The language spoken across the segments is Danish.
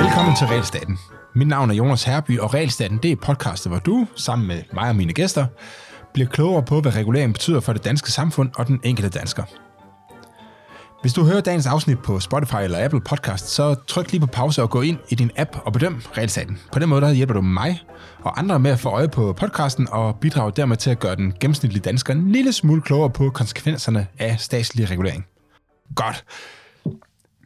Velkommen til Realstaten. Mit navn er Jonas Herby, og Realstaten det er podcastet, hvor du, sammen med mig og mine gæster, bliver klogere på, hvad regulering betyder for det danske samfund og den enkelte dansker. Hvis du hører dagens afsnit på Spotify eller Apple Podcast, så tryk lige på pause og gå ind i din app og bedøm Realstaten. På den måde der hjælper du mig og andre med at få øje på podcasten og bidrage dermed til at gøre den gennemsnitlige dansker en lille smule klogere på konsekvenserne af statslig regulering. Godt.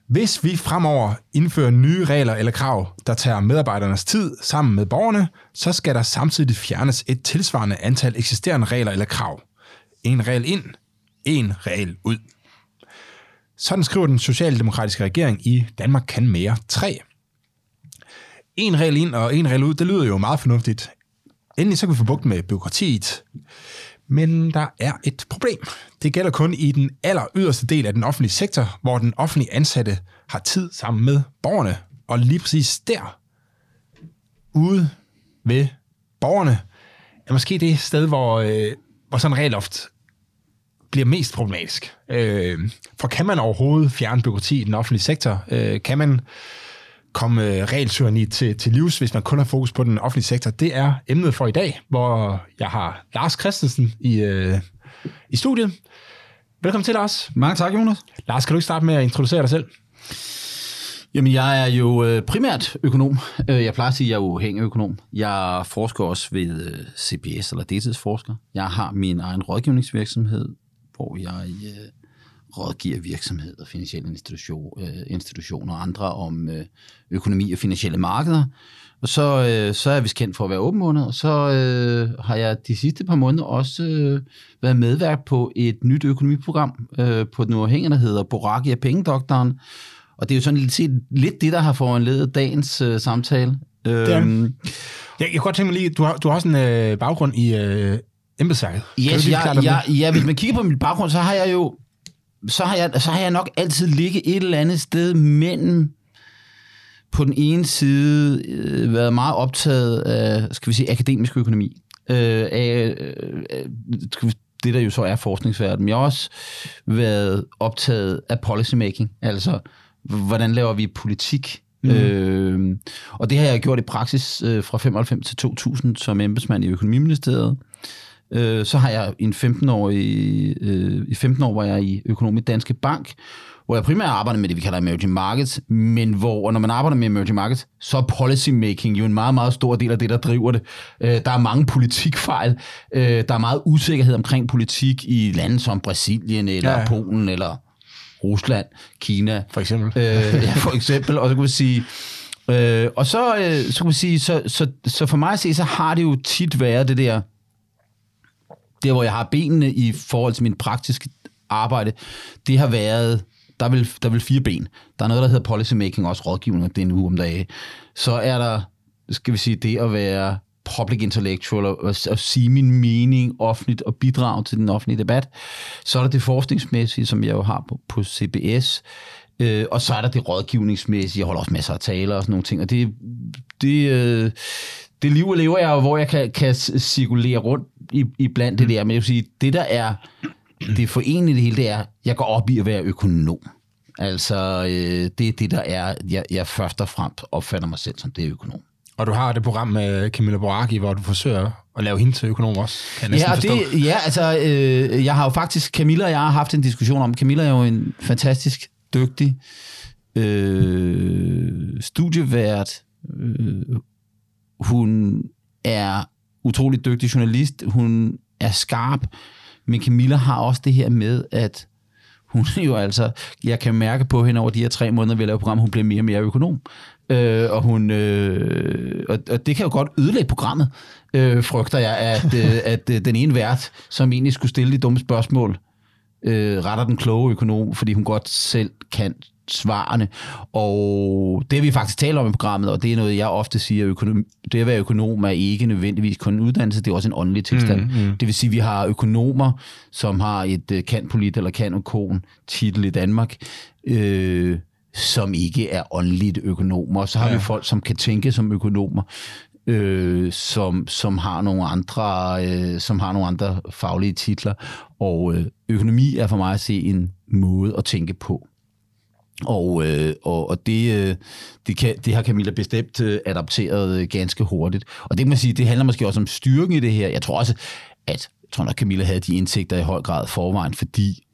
Hvis vi fremover indfører nye regler eller krav, der tager medarbejdernes tid sammen med borgerne, så skal der samtidig fjernes et tilsvarende antal eksisterende regler eller krav. En regel ind, en regel ud. Sådan skriver den socialdemokratiske regering i Danmark kan mere 3. En regel ind og en regel ud, det lyder jo meget fornuftigt. Endelig så kan vi få bugt med byråkratiet. Men der er et problem. Det gælder kun i den aller yderste del af den offentlige sektor, hvor den offentlige ansatte har tid sammen med borgerne. Og lige præcis der, ude ved borgerne, er måske det sted, hvor, øh, hvor sådan en regeloft bliver mest problematisk. Øh, for kan man overhovedet fjerne byråkrati i den offentlige sektor? Øh, kan man komme øh, regeltyranni til, til livs, hvis man kun har fokus på den offentlige sektor? Det er emnet for i dag, hvor jeg har Lars Christensen i, øh, i studiet. Velkommen til, Lars. Mange tak, Jonas. Lars, kan du ikke starte med at introducere dig selv? Jamen, jeg er jo øh, primært økonom. Øh, jeg plejer at sige, at jeg er uafhængig økonom. Jeg forsker også ved øh, CBS, eller deltidsforsker. Jeg har min egen rådgivningsvirksomhed, hvor jeg øh, rådgiver virksomheder, finansielle institution, øh, institutioner og andre om øh, økonomi og finansielle markeder. Og så, øh, så er vi kendt for at være åben måned, og så øh, har jeg de sidste par måneder også øh, været medvært på et nyt økonomiprogram øh, på den uafhængige, der hedder Boraki af Pengedoktoren. Og det er jo sådan lidt, lidt det, der har foranledet dagens øh, samtale. Øhm, jeg, jeg kunne godt tænke mig lige, du har, du har også en øh, baggrund i øh, embedsværket. Yes, jeg, jeg, ja, hvis man kigger på min baggrund, så har jeg jo så har jeg, så har jeg nok altid ligget et eller andet sted mellem på den ene side øh, været meget optaget af, skal vi sige, akademisk økonomi. Øh, af, øh, det der jo så er forskningsverden. Men jeg har også været optaget af policymaking, altså hvordan laver vi politik Mm. Øh, og det har jeg gjort i praksis øh, fra 95 til 2000 som embedsmand i Økonomiministeriet. Øh, så har jeg en 15 år i, øh, i 15 år var jeg i økonomi Danske Bank, hvor jeg primært arbejder med det, vi kalder emerging markets, men hvor, når man arbejder med emerging markets, så er policy making jo en meget, meget stor del af det, der driver det. Øh, der er mange politikfejl, øh, der er meget usikkerhed omkring politik i lande som Brasilien, eller ja. Polen, eller Rusland, Kina. For eksempel. Øh, ja, for eksempel. Og så kan vi sige, øh, og så, øh, så kan vi sige, så, så, så for mig at se, så har det jo tit været det der, der hvor jeg har benene i forhold til min praktiske arbejde, det har været, der vil, der vil fire ben. Der er noget, der hedder policy making, også rådgivning, det er nu om dagen. Så er der, skal vi sige, det at være public intellectual og, og, og sige min mening offentligt og bidrage til den offentlige debat. Så er der det forskningsmæssige, som jeg jo har på, på CBS. Øh, og så er der det rådgivningsmæssige. Jeg holder også masser af taler og sådan nogle ting. Og det, det, øh, det liv, jeg lever jeg, hvor jeg kan, kan cirkulere rundt i, i blandt det der. Men jeg vil sige, det der er det forenlige det hele, det er, jeg går op i at være økonom. Altså, øh, det er det, der er, jeg, jeg først og fremmest opfatter mig selv som det er økonom. Og du har det program med Camilla Boraki, hvor du forsøger at lave hende til økonom også, kan jeg ja, det, ja, altså, øh, jeg har jo faktisk, Camilla og jeg har haft en diskussion om, Camilla er jo en fantastisk dygtig øh, studievært. Øh, hun er utrolig dygtig journalist. Hun er skarp. Men Camilla har også det her med, at hun jo altså, jeg kan mærke på hende over de her tre måneder, vi laver program, hun bliver mere og mere økonom. Øh, og, hun, øh, og, og det kan jo godt ødelægge programmet, øh, frygter jeg, at, øh, at øh, den ene vært, som egentlig skulle stille de dumme spørgsmål, øh, retter den kloge økonom, fordi hun godt selv kan svarene. Og det vi faktisk taler om i programmet, og det er noget, jeg ofte siger, økonom, det at være økonom er ikke nødvendigvis kun en uddannelse, det er også en åndelig tilstand. Mm, mm. Det vil sige, at vi har økonomer, som har et uh, kan polit eller kan kon titel i Danmark, øh, som ikke er åndeligt økonomer. Så har ja. vi folk, som kan tænke som økonomer. øh, som, som, har nogle andre, øh, som har nogle andre faglige titler. Og øh, økonomi er for mig at se en måde at tænke på. Og, øh, og, og det, øh, det, kan, det har Camilla bestemt øh, adapteret øh, ganske hurtigt. Og det kan man sige, det handler måske også om styrken i det her. Jeg tror også, at jeg tror nok, Camilla havde de indsigter i høj grad forvejen, fordi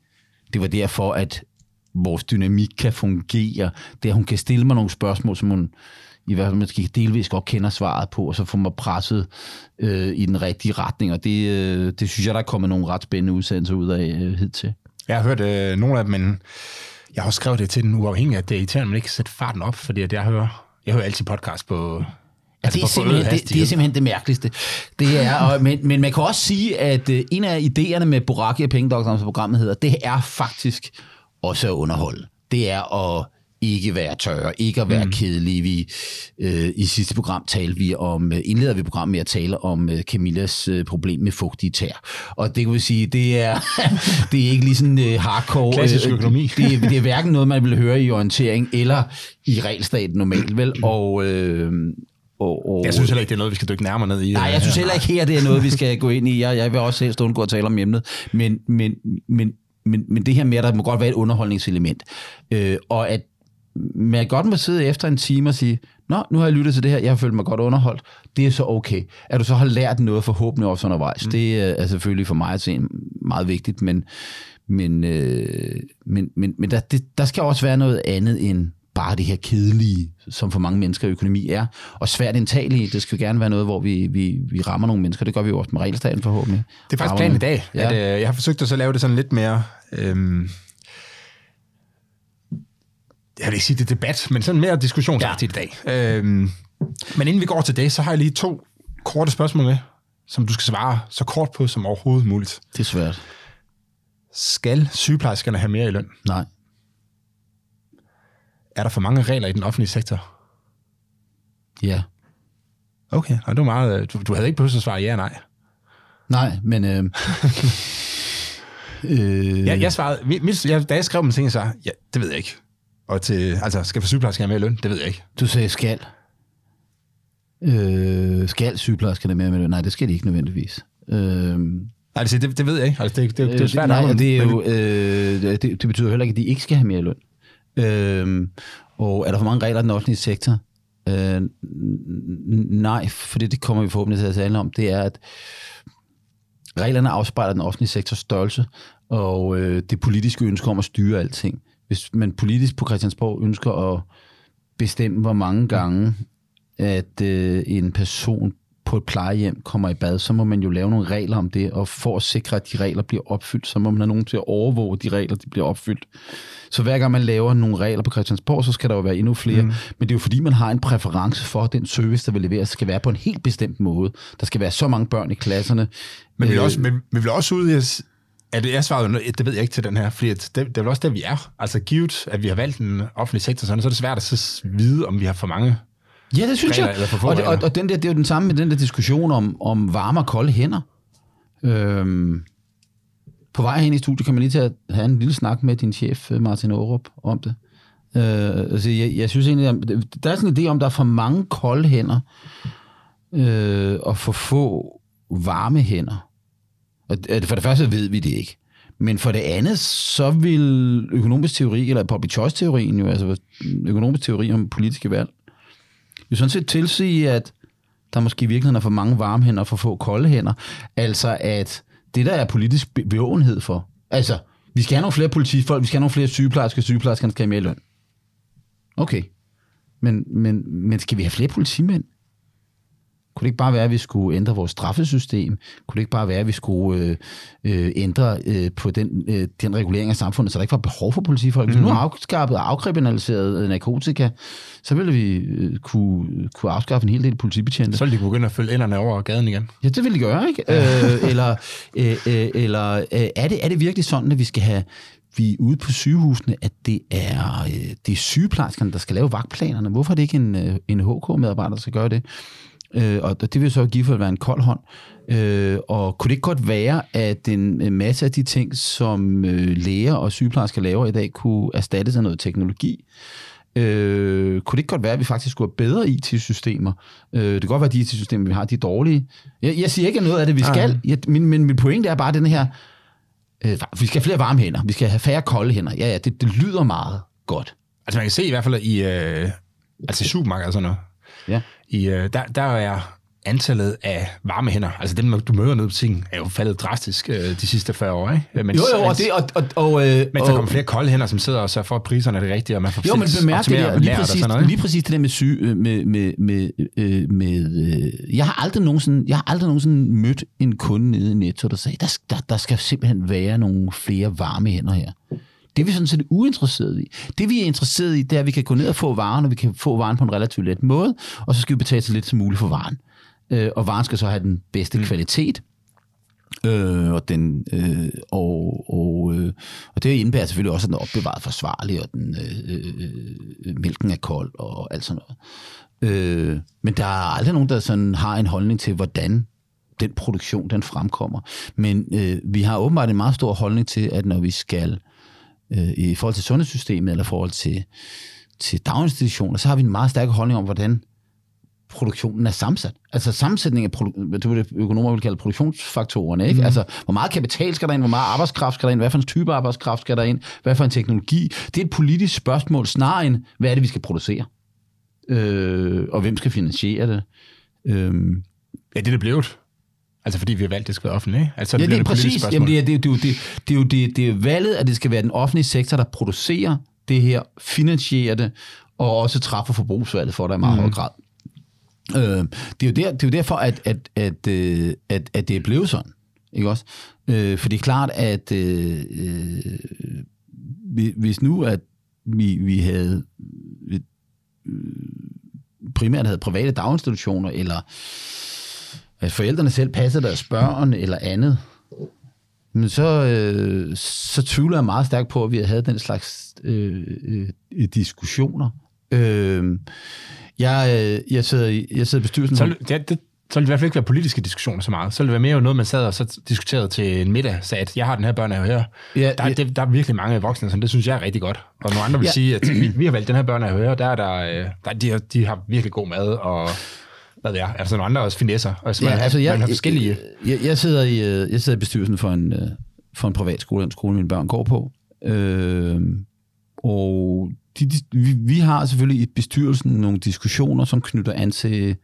det var derfor, at vores dynamik kan fungere. Det at hun kan stille mig nogle spørgsmål, som hun i hvert fald måske delvis godt kender svaret på, og så få mig presset øh, i den rigtige retning. Og det, øh, det synes jeg, der er kommet nogle ret spændende udsendelser ud af øh, hidtil. Jeg har hørt øh, nogle af dem, men jeg har skrevet det til den uafhængige, at det er irriterende, at man ikke sætter farten op, fordi at jeg hører, jeg hører altid podcast på Ja, altså det, er simpelthen, det, det er simpelthen det mærkeligste. Det er, og, men, men man kan også sige, at uh, en af idéerne med Boraki og Pengedoktoren, som programmet hedder, det er faktisk også at underholde. Det er at ikke være tørre, ikke at være mm. kedelige. Vi, øh, I sidste program talte vi om, øh, indleder vi programmet med at tale om øh, Camillas øh, problem med fugtige tær. Og det kan vi sige, det er, det er ikke lige sådan øh, hardcore. Klassisk øh, økonomi. det, det, det er hverken noget, man vil høre i orientering eller i regelstaten normalt, vel? Og, øh, og, og, jeg synes heller ikke, det er noget, vi skal dykke nærmere ned i. Nej, jeg synes heller ikke her, det er noget, vi skal gå ind i. Jeg, jeg vil også helst undgå at tale om emnet. Men, men, men, men, men det her med, at der må godt være et underholdningselement. Øh, og at man godt må sidde efter en time og sige, Nå, nu har jeg lyttet til det her, jeg har følt mig godt underholdt. Det er så okay. At du så har lært noget forhåbentlig også undervejs, mm. det er selvfølgelig for mig at se meget vigtigt, men, men, øh, men, men, men der, det, der skal også være noget andet end bare det her kedelige, som for mange mennesker i økonomi er, og svært indtagelige. Det skal gerne være noget, hvor vi, vi, vi rammer nogle mennesker. Det gør vi jo også med regelstaten forhåbentlig. Det er faktisk planen i dag. Ja. At, øh, jeg har forsøgt at så lave det sådan lidt mere... Øh, jeg vil ikke sige, det er debat, men sådan mere diskussionsagtigt ja. i dag. Øhm, men inden vi går til det, så har jeg lige to korte spørgsmål med, som du skal svare så kort på som overhovedet muligt. Det er svært. Skal sygeplejerskerne have mere i løn? Nej. Er der for mange regler i den offentlige sektor? Ja. Okay, og det var meget, du, du havde ikke behøvet at svare ja nej. Nej, men... Øh, øh, ja, jeg svarede, mit, jeg, da jeg skrev min ting, så ja, det ved jeg ikke og til, altså skal for sygeplejersker have mere løn? Det ved jeg ikke. Du sagde skal. Øh, skal sygeplejerskerne have mere løn? Nej, det skal de ikke nødvendigvis. Øh, Nej, det, det, ved jeg ikke. Altså, det, det, det er øh, svært. Nej, det, er jo, øh, det, det betyder heller ikke, at de ikke skal have mere løn. Øh, og er der for mange regler i den offentlige sektor? Øh, nej, for det, det kommer vi forhåbentlig til at tale om, det er, at reglerne afspejler den offentlige sektors størrelse, og øh, det politiske ønske om at styre alting hvis man politisk på Christiansborg ønsker at bestemme, hvor mange gange at øh, en person på et plejehjem kommer i bad, så må man jo lave nogle regler om det, og for at sikre, at de regler bliver opfyldt, så må man have nogen til at overvåge, de regler de bliver opfyldt. Så hver gang man laver nogle regler på Christiansborg, så skal der jo være endnu flere. Mm. Men det er jo fordi, man har en præference for, at den service, der vil leveres, skal være på en helt bestemt måde. Der skal være så mange børn i klasserne. Men vi vil også, men, vi vil også ud i at Ja, det, jeg svarede, det ved jeg ikke til den her, fordi det, det er vel også der, vi er. Altså givet, at vi har valgt en offentlig sektor, sådan, så er det svært at så vide, om vi har for mange Ja, det synes jeg. Og, det, og, og den der, det er jo den samme med den der diskussion om, om varme og kolde hænder. Øhm, på vej hen i studiet kan man lige til at have en lille snak med din chef, Martin Aarup, om det. Øh, altså, jeg, jeg synes egentlig, der er sådan en idé om, der er for mange kolde hænder, øh, og for få varme hænder. Og øh, for det første ved vi det ikke. Men for det andet, så vil økonomisk teori, eller public choice-teorien jo, altså økonomisk teori om politiske valg, jo sådan set tilsige, at der måske i virkeligheden er for mange varme hænder og for få kolde hænder. Altså at det, der er politisk bevågenhed for, altså vi skal have nogle flere politifolk, vi skal have nogle flere sygeplejersker, sygeplejerskerne skal have mere løn. Okay. Men, men, men skal vi have flere politimænd? Kunne det ikke bare være, at vi skulle ændre vores straffesystem? Kunne det ikke bare være, at vi skulle øh, øh, ændre øh, på den, øh, den regulering af samfundet, så der ikke var behov for politifolk? Hvis vi nu mhm. har afskaffet og afkriminaliseret narkotika, så ville vi øh, kunne, kunne afskaffe en hel del politibetjente. Så ville de begynde at følge enderne over gaden igen. Ja, det ville de gøre, ikke? øh, eller øh, øh, eller øh, er, det, er det virkelig sådan, at vi skal have vi er ude på sygehusene, at det er, øh, det er sygeplejerskerne, der skal lave vagtplanerne. Hvorfor er det ikke en, øh, en HK-medarbejder, der skal gøre det? Øh, og det vil så give for at være en kold hånd. Øh, og kunne det ikke godt være, at en masse af de ting, som øh, læger og sygeplejersker laver i dag, kunne erstattes af noget teknologi? Øh, kunne det ikke godt være, at vi faktisk skulle have bedre IT-systemer? Øh, det kan godt være, at de IT-systemer, vi har, de er dårlige. Jeg, jeg siger ikke noget af det, vi skal. Jeg, min, min, min pointe er bare den her, øh, vi skal have flere varme hænder, vi skal have færre kolde hænder. Ja, ja, det, det lyder meget godt. Altså man kan se i hvert fald i, øh, altså i supermarkedet og sådan noget, Ja. i, øh, der, der er antallet af varme hænder, altså dem, du møder nede på ting, er jo faldet drastisk øh, de sidste 40 år, ikke? Mens, Jo, jo, og, det, og, og, og, øh, mens der kommer flere kolde hænder, som sidder og sørger for, at priserne er det rigtige, og man får Jo, men bemærk det der, lige præcis, noget, lige præcis det der med syg, øh, med, med, med, øh, med øh, jeg har aldrig nogensinde, jeg har aldrig nogensinde mødt en kunde nede i Netto, der sagde, der, der, der skal simpelthen være nogle flere varme hænder her. Det er vi sådan set uinteresserede i. Det vi er interesseret i, det er, at vi kan gå ned og få varen, og vi kan få varen på en relativt let måde, og så skal vi betale så lidt som muligt for varen. Øh, og varen skal så have den bedste mm. kvalitet, Øh, og, den, øh, og, og, øh, og det indebærer selvfølgelig også, at den er opbevaret forsvarligt, og den, øh, øh, mælken er kold og alt sådan noget. Øh, men der er aldrig nogen, der sådan har en holdning til, hvordan den produktion den fremkommer. Men øh, vi har åbenbart en meget stor holdning til, at når vi skal øh, i forhold til sundhedssystemet eller i forhold til, til daginstitutioner, så har vi en meget stærk holdning om, hvordan produktionen er sammensat. Altså sammensætning af, produ- hvad du økonomer vil kalde produktionsfaktorerne, ikke? Mm. Altså, hvor meget kapital skal der ind, hvor meget arbejdskraft skal der ind, hvad for en type arbejdskraft skal der ind, hvad for en teknologi. Det er et politisk spørgsmål snarere end, hvad er det, vi skal producere? Øh, og hvem skal finansiere det? Øh, Ja, det er det blevet. Altså fordi vi har valgt, at det skal være offentligt, ikke? Altså, ja, det er præcis. Jamen, det, er, det, er, det, er, jo- det, det, er jo det, det er valget, at det skal være den offentlige sektor, der producerer det her, finansierer det, og også træffer forbrugsvalget for dig i meget mm. høj grad. Øh, det, er jo der, det er jo derfor, at, at, at, øh, at, at det er blevet sådan. Ikke også? Øh, for det er klart, at øh, øh, hvis- nu, at vi, vi havde øh, primært havde private daginstitutioner, eller at forældrene selv passede deres børn, eller andet, men så, øh, så tvivler jeg meget stærkt på, at vi havde den slags øh, øh, diskussioner. Øh, jeg, øh, jeg, sidder i, jeg sidder i bestyrelsen... Så, ja, det, så vil det i hvert fald ikke være politiske diskussioner så meget. Så vil det være mere noget, man sad og så diskuterede til en middag, sagde, at jeg har den her børnehave her. Ja, der, ja. det, der er virkelig mange voksne, som det synes jeg er rigtig godt. Og nogle andre vil Ja. sige, at vi, vi har valgt den her børnehave her, der er der, øh, der de, har, de har virkelig god mad, og hvad ved jeg, altså nogle andre også finesser. Og så man, ja, altså, jeg, man har forskellige... Jeg, jeg, sidder i, øh, jeg sidder i bestyrelsen for en, øh, for en privat skole, den skole, mine børn går på. Øh, og de, de, vi, vi har selvfølgelig i bestyrelsen nogle diskussioner, som knytter an til,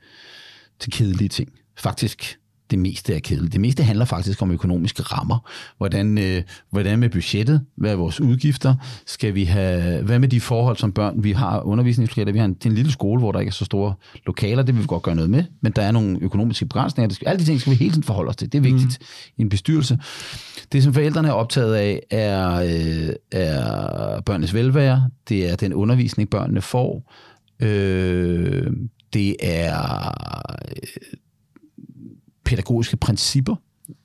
til kedelige ting. Faktisk det meste er kedeligt. Det meste handler faktisk om økonomiske rammer. Hvordan, øh, hvordan med budgettet? Hvad er vores udgifter? Skal vi have, hvad med de forhold, som børn, vi har undervisningslokaler? Vi har en, det er en lille skole, hvor der ikke er så store lokaler. Det vil vi godt gøre noget med. Men der er nogle økonomiske begrænsninger. Det skal, alle de ting skal vi hele tiden forholde os til. Det er vigtigt mm. i en bestyrelse. Det, som forældrene er optaget af, er, øh, er børnenes velvære. Det er den undervisning, børnene får. Øh, det er øh, pædagogiske principper.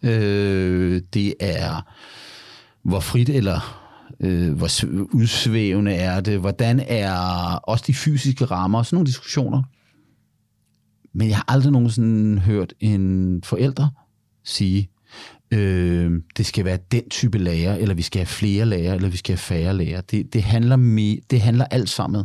Øh, det er, hvor frit eller øh, hvor udsvævende er det, hvordan er også de fysiske rammer, sådan nogle diskussioner. Men jeg har aldrig nogensinde hørt en forælder sige, øh, det skal være den type lærer, eller vi skal have flere lærer, eller vi skal have færre lærer. Det, det, handler, me, det handler alt sammen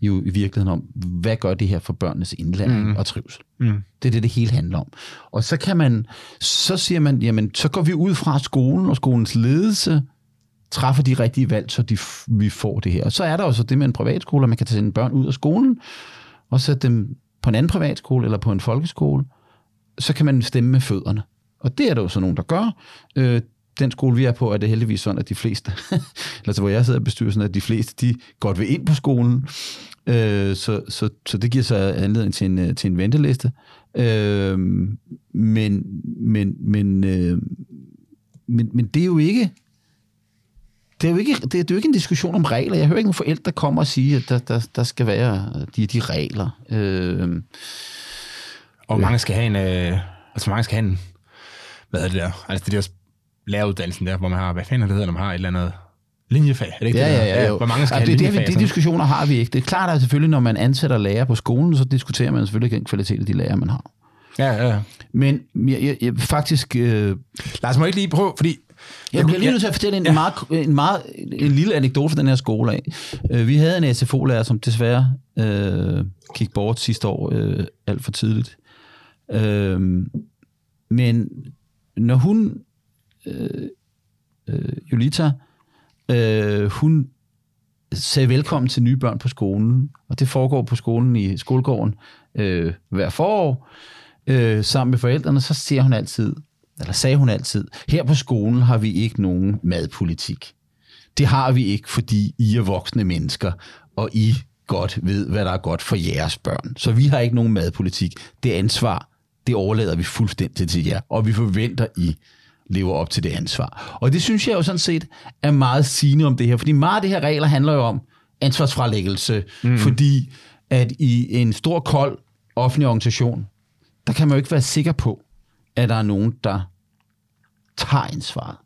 jo i virkeligheden om, hvad gør det her for børnenes indlæring mm. og trivsel. Mm. Det er det, det hele handler om. Og så kan man, så siger man, jamen, så går vi ud fra skolen og skolens ledelse, træffer de rigtige valg, så de, vi får det her. Og så er der også det med en privatskole, at man kan tage sine børn ud af skolen, og sætte dem på en anden privatskole eller på en folkeskole. Så kan man stemme med fødderne. Og det er der jo så nogen, der gør. Den skole, vi er på, er det heldigvis sådan, at de fleste, altså hvor jeg sidder i bestyrelsen, at de fleste, de godt vil ind på skolen. Øh, så, så, så det giver så anledning til en, øh, til en venteliste. Øh, men, men, men, øh, men, men det er jo ikke det er, jo ikke, det, er, det er jo ikke en diskussion om regler. Jeg hører ikke nogen forældre, der kommer og siger, at der, der, der skal være de, de regler. Øh, Og mange skal have en... Øh, altså mange skal have en... Hvad er det der? Altså det der læreruddannelsen der, hvor man har... Hvad fanden er det hedder, når man har et eller andet linjefag? Er det ikke Ja, det, ja, ja. Jo. Hvor mange skal ja, have det, det, linjefag? det, de diskussioner har vi ikke. Det er klart, at selvfølgelig, når man ansætter lærere på skolen, så diskuterer man selvfølgelig den kvalitet af de lærere, man har. Ja, ja, ja. Men jeg, jeg, jeg, faktisk... Øh, Lars, må jeg ikke lige prøve, fordi Jeg bliver lige nødt til at fortælle en, ja. meget, en, meget, en lille anekdote fra den her skole af. Øh, vi havde en SFO-lærer, som desværre øh, gik bort sidste år øh, alt for tidligt. Øh, men når hun, øh, øh, Julita, øh, hun sagde velkommen til nye børn på skolen, og det foregår på skolen i skolegården øh, hver forår, øh, sammen med forældrene, så siger hun altid, eller sagde hun altid, her på skolen har vi ikke nogen madpolitik. Det har vi ikke, fordi I er voksne mennesker, og I godt ved, hvad der er godt for jeres børn. Så vi har ikke nogen madpolitik. Det ansvar, det overlader vi fuldstændig til jer, og vi forventer, I lever op til det ansvar. Og det synes jeg jo sådan set er meget sigende om det her, fordi meget af det her regler handler jo om ansvarsfralæggelse, mm. fordi at i en stor, kold offentlig organisation, der kan man jo ikke være sikker på, at der er nogen, der tager ansvaret.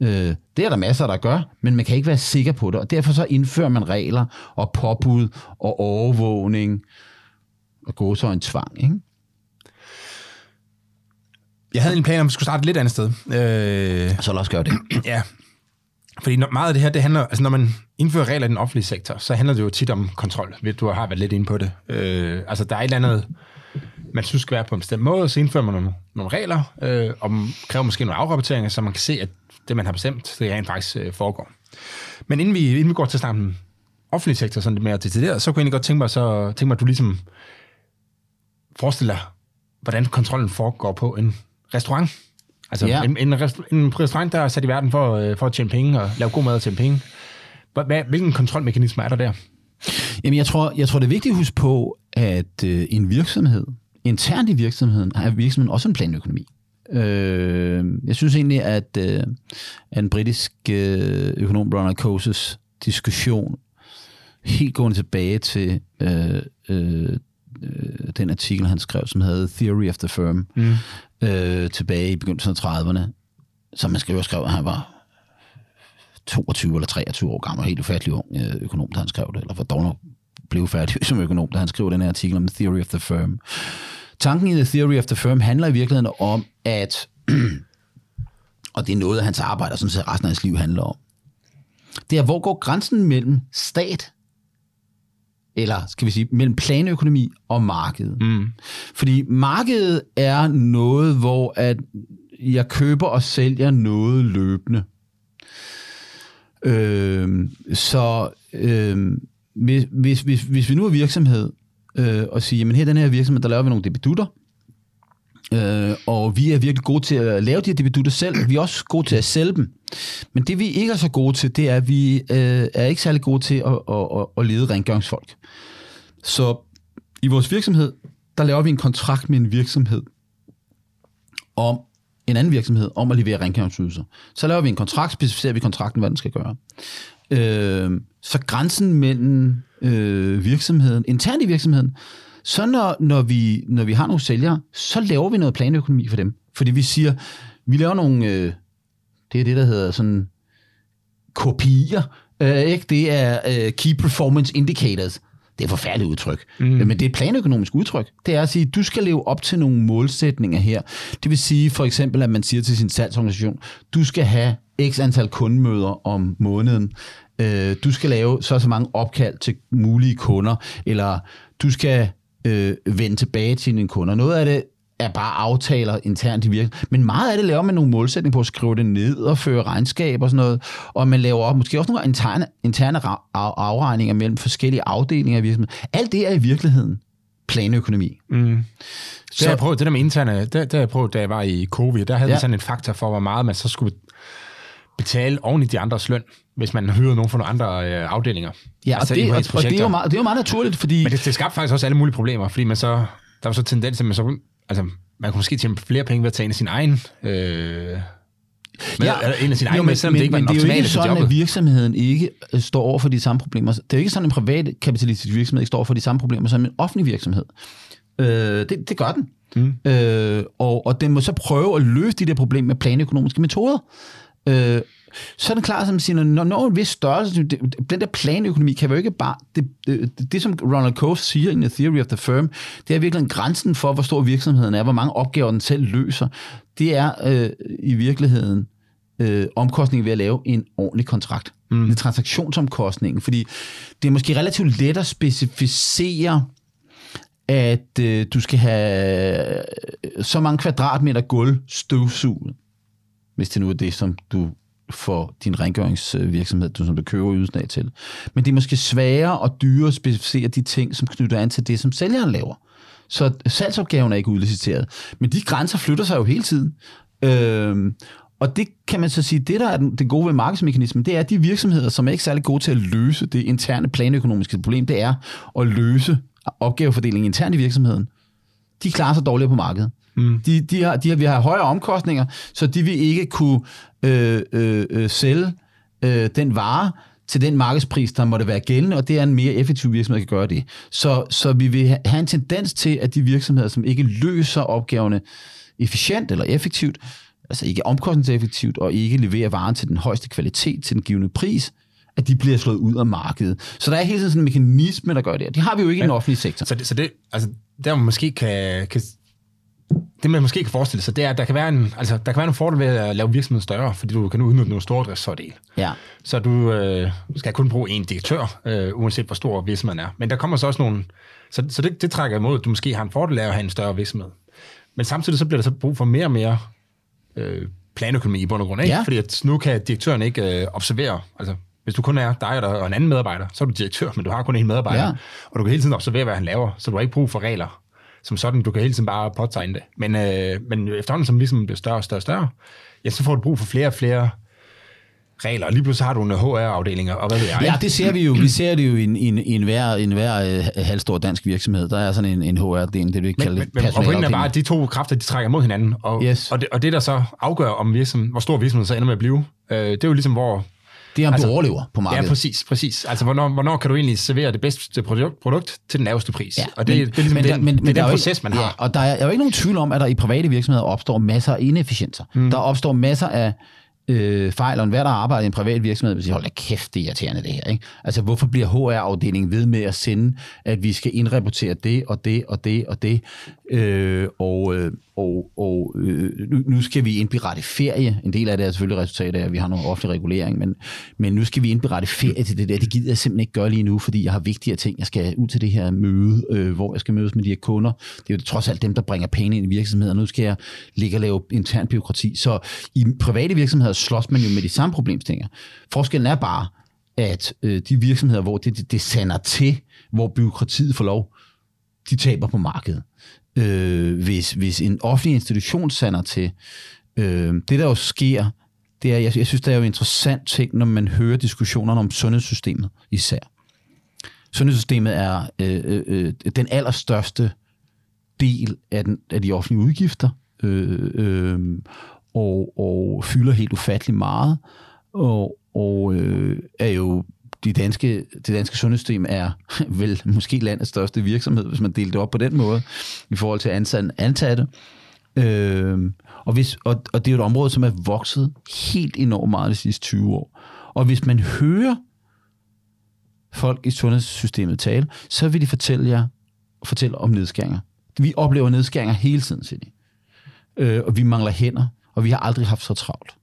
Øh, det er der masser, der gør, men man kan ikke være sikker på det, og derfor så indfører man regler og påbud og overvågning og gå så en tvang. Ikke? Jeg havde en plan om, at vi skulle starte et lidt andet sted. Øh, så lad os gøre det. Ja, fordi når, meget af det her, det handler, altså når man indfører regler i den offentlige sektor, så handler det jo tit om kontrol. Du har været lidt inde på det. Øh, altså der er et eller andet, man synes skal være på en bestemt måde, så indfører man nogle, nogle regler, øh, og kræver måske nogle afrapporteringer, så man kan se, at det, man har bestemt, det rent faktisk øh, foregår. Men inden vi, inden vi går til at den offentlige sektor sådan lidt mere detaljeret, så kunne jeg egentlig godt tænke mig, så, tænke mig at du ligesom forestiller dig, hvordan kontrollen foregår på en restaurant. Altså ja. en, en, en restaurant, der er sat i verden for, øh, for at tjene penge og lave god mad og tjene penge. Hvad, hvilken kontrolmekanisme er der der? Jamen, jeg tror, jeg tror, det er vigtigt at huske på, at øh, en virksomhed, internt i virksomheden, har virksomheden også en planøkonomi. Øh, jeg synes egentlig, at, øh, en britisk øh, økonom, Ronald Coases diskussion, helt gående tilbage til øh, øh, øh, den artikel, han skrev, som hedder Theory of the Firm, mm. øh, tilbage i begyndelsen af 30'erne, som man skriver, skrev, at han var 22 eller 23 år gammel, helt ufattelig ung øh, økonom, da han skrev det, eller var dog nok blev færdig som økonom, da han skrev den her artikel om Theory of the Firm. Tanken i The Theory of the Firm handler i virkeligheden om, at, og det er noget hans arbejde, som resten af hans liv handler om, det er, hvor går grænsen mellem stat eller skal vi sige, mellem planøkonomi og marked. Mm. Fordi markedet er noget, hvor at jeg køber og sælger noget løbende. Øh, så øh, hvis, hvis, hvis, hvis vi nu er virksomhed, øh, og siger, men her den her virksomhed, der laver vi nogle debedutter, øh, og vi er virkelig gode til at lave de her debutter selv, vi er også gode til at sælge dem. Men det vi ikke er så gode til, det er, at vi øh, er ikke særlig gode til at, at, at, at lede rengøringsfolk. Så i vores virksomhed, der laver vi en kontrakt med en virksomhed om en anden virksomhed om at levere rengøringsydelser. Så laver vi en kontrakt, specificerer vi kontrakten, hvad den skal gøre. Øh, så grænsen mellem øh, virksomheden, internt i virksomheden, så når, når, vi, når vi har nogle sælgere, så laver vi noget planøkonomi for dem. Fordi vi siger, vi laver nogle, øh, det er det, der hedder sådan kopier, øh, ikke? det er øh, Key Performance Indicators. Det er et forfærdeligt udtryk. Mm. Men det er et planøkonomisk udtryk. Det er at sige, du skal leve op til nogle målsætninger her. Det vil sige for eksempel, at man siger til sin salgsorganisation, du skal have x antal kundemøder om måneden. Øh, du skal lave så så mange opkald til mulige kunder, eller du skal øh, vende tilbage til dine kunder. Noget af det er bare aftaler internt i virksomheden. Men meget af det laver man nogle målsætninger på at skrive det ned og føre regnskab og sådan noget. Og man laver måske også nogle interne, interne afregninger mellem forskellige afdelinger af virksomheden. Alt det er i virkeligheden planøkonomi. Mm. Så jeg prøvede det der med interne, det, det jeg prøvet, da jeg var i COVID, der havde ja. vi sådan en faktor for, hvor meget man så skulle betale oven i de andres løn, hvis man hyrer nogen fra nogle andre øh, afdelinger. Ja, altså, og, det, og, og det, er jo meget, det er jo meget naturligt, fordi... Men det, det skabte faktisk også alle mulige problemer, fordi man så, der var så tendens til, at man så altså, man kunne måske tjene flere penge ved at tage en af sin egen... Øh, med, ja, en af sine egne, men, selvom det ikke var men det er jo ikke sådan, at virksomheden ikke øh, står over for de samme problemer. Det er jo ikke sådan, at en privat kapitalistisk virksomhed ikke står over for de samme problemer som en offentlig virksomhed. Øh, det, det gør den. Mm. Øh, og, og den må så prøve at løse de der problemer med planøkonomiske metoder. Øh, så er det klart, som siger, når, når en vis størrelse, den der planøkonomi kan jo ikke bare, det, det, det, som Ronald Cove siger i The Theory of the Firm, det er virkelig grænsen for, hvor stor virksomheden er, hvor mange opgaver den selv løser. Det er øh, i virkeligheden øh, omkostningen ved at lave en ordentlig kontrakt. Mm. Det er transaktionsomkostningen, fordi det er måske relativt let at specificere, at øh, du skal have så mange kvadratmeter gulv støvsuget, hvis det nu er det, som du for din rengøringsvirksomhed, du, som du køber ydelsen af til. Men det er måske sværere og dyrere at specificere de ting, som knytter an til det, som sælgeren laver. Så salgsopgaven er ikke udliciteret. Men de grænser flytter sig jo hele tiden. Øhm, og det kan man så sige, det der er den, det gode ved markedsmekanismen, det er, at de virksomheder, som er ikke særlig gode til at løse det interne planøkonomiske problem, det er at løse opgavefordelingen internt i virksomheden. De klarer sig dårligere på markedet. Mm. De, de, har, de har, vi har højere omkostninger, så de vil ikke kunne øh, øh, øh, sælge øh, den vare til den markedspris, der måtte være gældende, og det er en mere effektiv virksomhed, der kan gøre det. Så, så vi vil have en tendens til, at de virksomheder, som ikke løser opgaverne efficient eller effektivt, altså ikke omkostningseffektivt, og ikke leverer varen til den højeste kvalitet, til den givende pris, at de bliver slået ud af markedet. Så der er hele tiden sådan en mekanisme, der gør det. Det har vi jo ikke ja. i den offentlige sektor. Så det, så det altså, der man måske kan, kan det man måske kan forestille sig, det er, at der kan være en, altså, der kan være en fordel ved at lave virksomheden større, fordi du kan udnytte nogle store driftsfordele. Ja. Så du øh, skal kun bruge en direktør, øh, uanset hvor stor virksomheden er. Men der kommer så også nogle, så, så det, det trækker imod, at du måske har en fordel af at have en større virksomhed. Men samtidig så bliver der så brug for mere og mere øh, planøkonomi i bund og grund, ikke? Ja. Fordi at nu kan direktøren ikke øh, observere, altså hvis du kun er dig og en anden medarbejder, så er du direktør, men du har kun en medarbejder, Ja. og du kan hele tiden observere, hvad han laver, så du har ikke brug for regler som sådan. Du kan hele tiden bare påtegne det. Men, øh, men efterhånden, som ligesom bliver større og større og større, ja, så får du brug for flere og flere regler, og lige pludselig har du nogle HR-afdelinger, og hvad ved jeg. Ja, det ser vi jo. Vi ser det jo i en, i en, i en hver, en hver øh, halvstor dansk virksomhed. Der er sådan en, en HR-del, det vi ikke kalde men, men og pointen er bare, at de to kræfter, de trækker mod hinanden, og, Yes. og, det, og det, der så afgør, om virksomheden, hvor stor virksomheden så ender med at blive, øh, det er jo ligesom, hvor... Det er, om Altså, du overlever på Ja, markedet. præcis, præcis. Altså, hvornår, hvornår kan du egentlig servere det bedste produkt, produkt til den laveste pris? Ja, og det, men, det er ligesom men, den, men, det er men der den jo proces, man har. Ja, og der er, er jo ikke nogen tvivl om, at der i private virksomheder opstår masser af inefficienser. Mm. Der opstår masser af øh, fejl, og enhver, der arbejder i en privat virksomhed, vil sige, hold da kæft, det er irriterende det her. Ikke? Altså, hvorfor bliver HR-afdelingen ved med at sende, at vi skal indrapportere det, og det, og det, og det, øh, og, øh, og, og øh, nu, nu skal vi indberette ferie. En del af det er selvfølgelig resultatet af, at vi har noget offentlig regulering, men, men nu skal vi indberette ferie til det der. Det gider jeg simpelthen ikke gøre lige nu, fordi jeg har vigtigere ting. Jeg skal ud til det her møde, øh, hvor jeg skal mødes med de her kunder. Det er jo trods alt dem, der bringer penge ind i virksomheder. Nu skal jeg ligge og lave intern byråkrati. Så i private virksomheder slås man jo med de samme problemstillinger. Forskellen er bare, at øh, de virksomheder, hvor det, det, det sander til, hvor byråkratiet får lov, de taber på markedet. Øh, hvis, hvis en offentlig institution sander til, øh, det der jo sker, det er, jeg, jeg synes, det er jo interessant ting, når man hører diskussionerne om sundhedssystemet især. Sundhedssystemet er øh, øh, øh den allerstørste del af, den, af de offentlige udgifter, øh, øh, og, og fylder helt ufattelig meget, og, og øh, er jo de danske, det danske sundhedssystem er vel måske landets største virksomhed, hvis man deler det op på den måde, i forhold til ansatte. ansatte. Øh, og, hvis, og, og det er jo et område, som er vokset helt enormt meget de sidste 20 år. Og hvis man hører folk i sundhedssystemet tale, så vil de fortælle jer fortælle om nedskæringer. Vi oplever nedskæringer hele tiden, siger de. Øh, og vi mangler hænder, og vi har aldrig haft så travlt.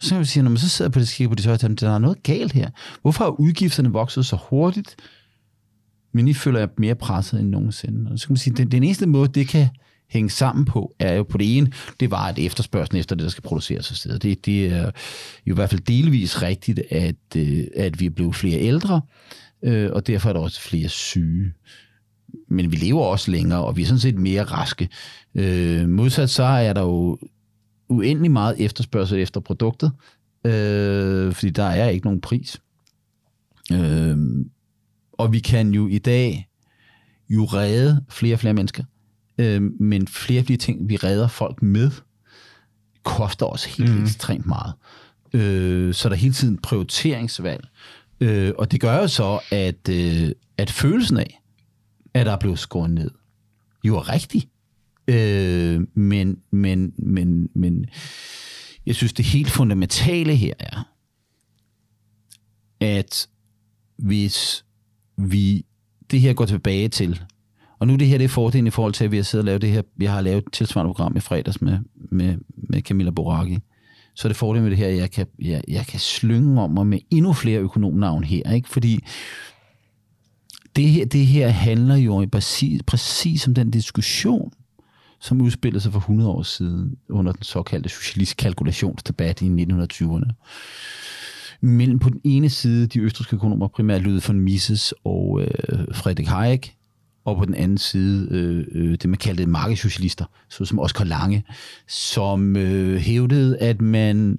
Så kan vi sige, når man så sidder på det skib på de tøj, der er noget galt her. Hvorfor har udgifterne vokset så hurtigt, men I føler jer mere presset end nogensinde? Og så kan man sige, den, den eneste måde, det kan hænge sammen på, er jo på det ene, det var et efterspørgsel efter det, der skal produceres af stedet. Det, det er jo i hvert fald delvis rigtigt, at, øh, at vi er blevet flere ældre, øh, og derfor er der også flere syge. Men vi lever også længere, og vi er sådan set mere raske. Øh, modsat så er der jo uendelig meget efterspørgsel efter produktet, øh, fordi der er ikke nogen pris. Øh, og vi kan jo i dag jo redde flere og flere mennesker, øh, men flere af de ting, vi redder folk med, koster os helt mm. ekstremt meget. Øh, så der er hele tiden prioriteringsvalg. Øh, og det gør jo så, at, øh, at følelsen af, at der er blevet skåret ned, jo er rigtig. Øh, men, men, men, men jeg synes, det helt fundamentale her er, at hvis vi det her går tilbage til, og nu det her det er fordelen i forhold til, at vi har siddet og lavet det her, vi har lavet et tilsvarende program i fredags med, med, med Camilla Boraki, så er det fordelen med det her, at jeg kan, jeg, jeg kan slynge om mig med endnu flere økonomnavn her, ikke? fordi det her, det her handler jo præcis, præcis om den diskussion, som udspillede sig for 100 år siden under den såkaldte socialistiske kalkulationsdebat i 1920'erne. Mellem på den ene side de østriske økonomer, primært Ludwig von Mises og øh, Friedrich Hayek, og på den anden side øh, øh, det, man kaldte markedssocialister, såsom Oscar Lange, som øh, hævdede, at man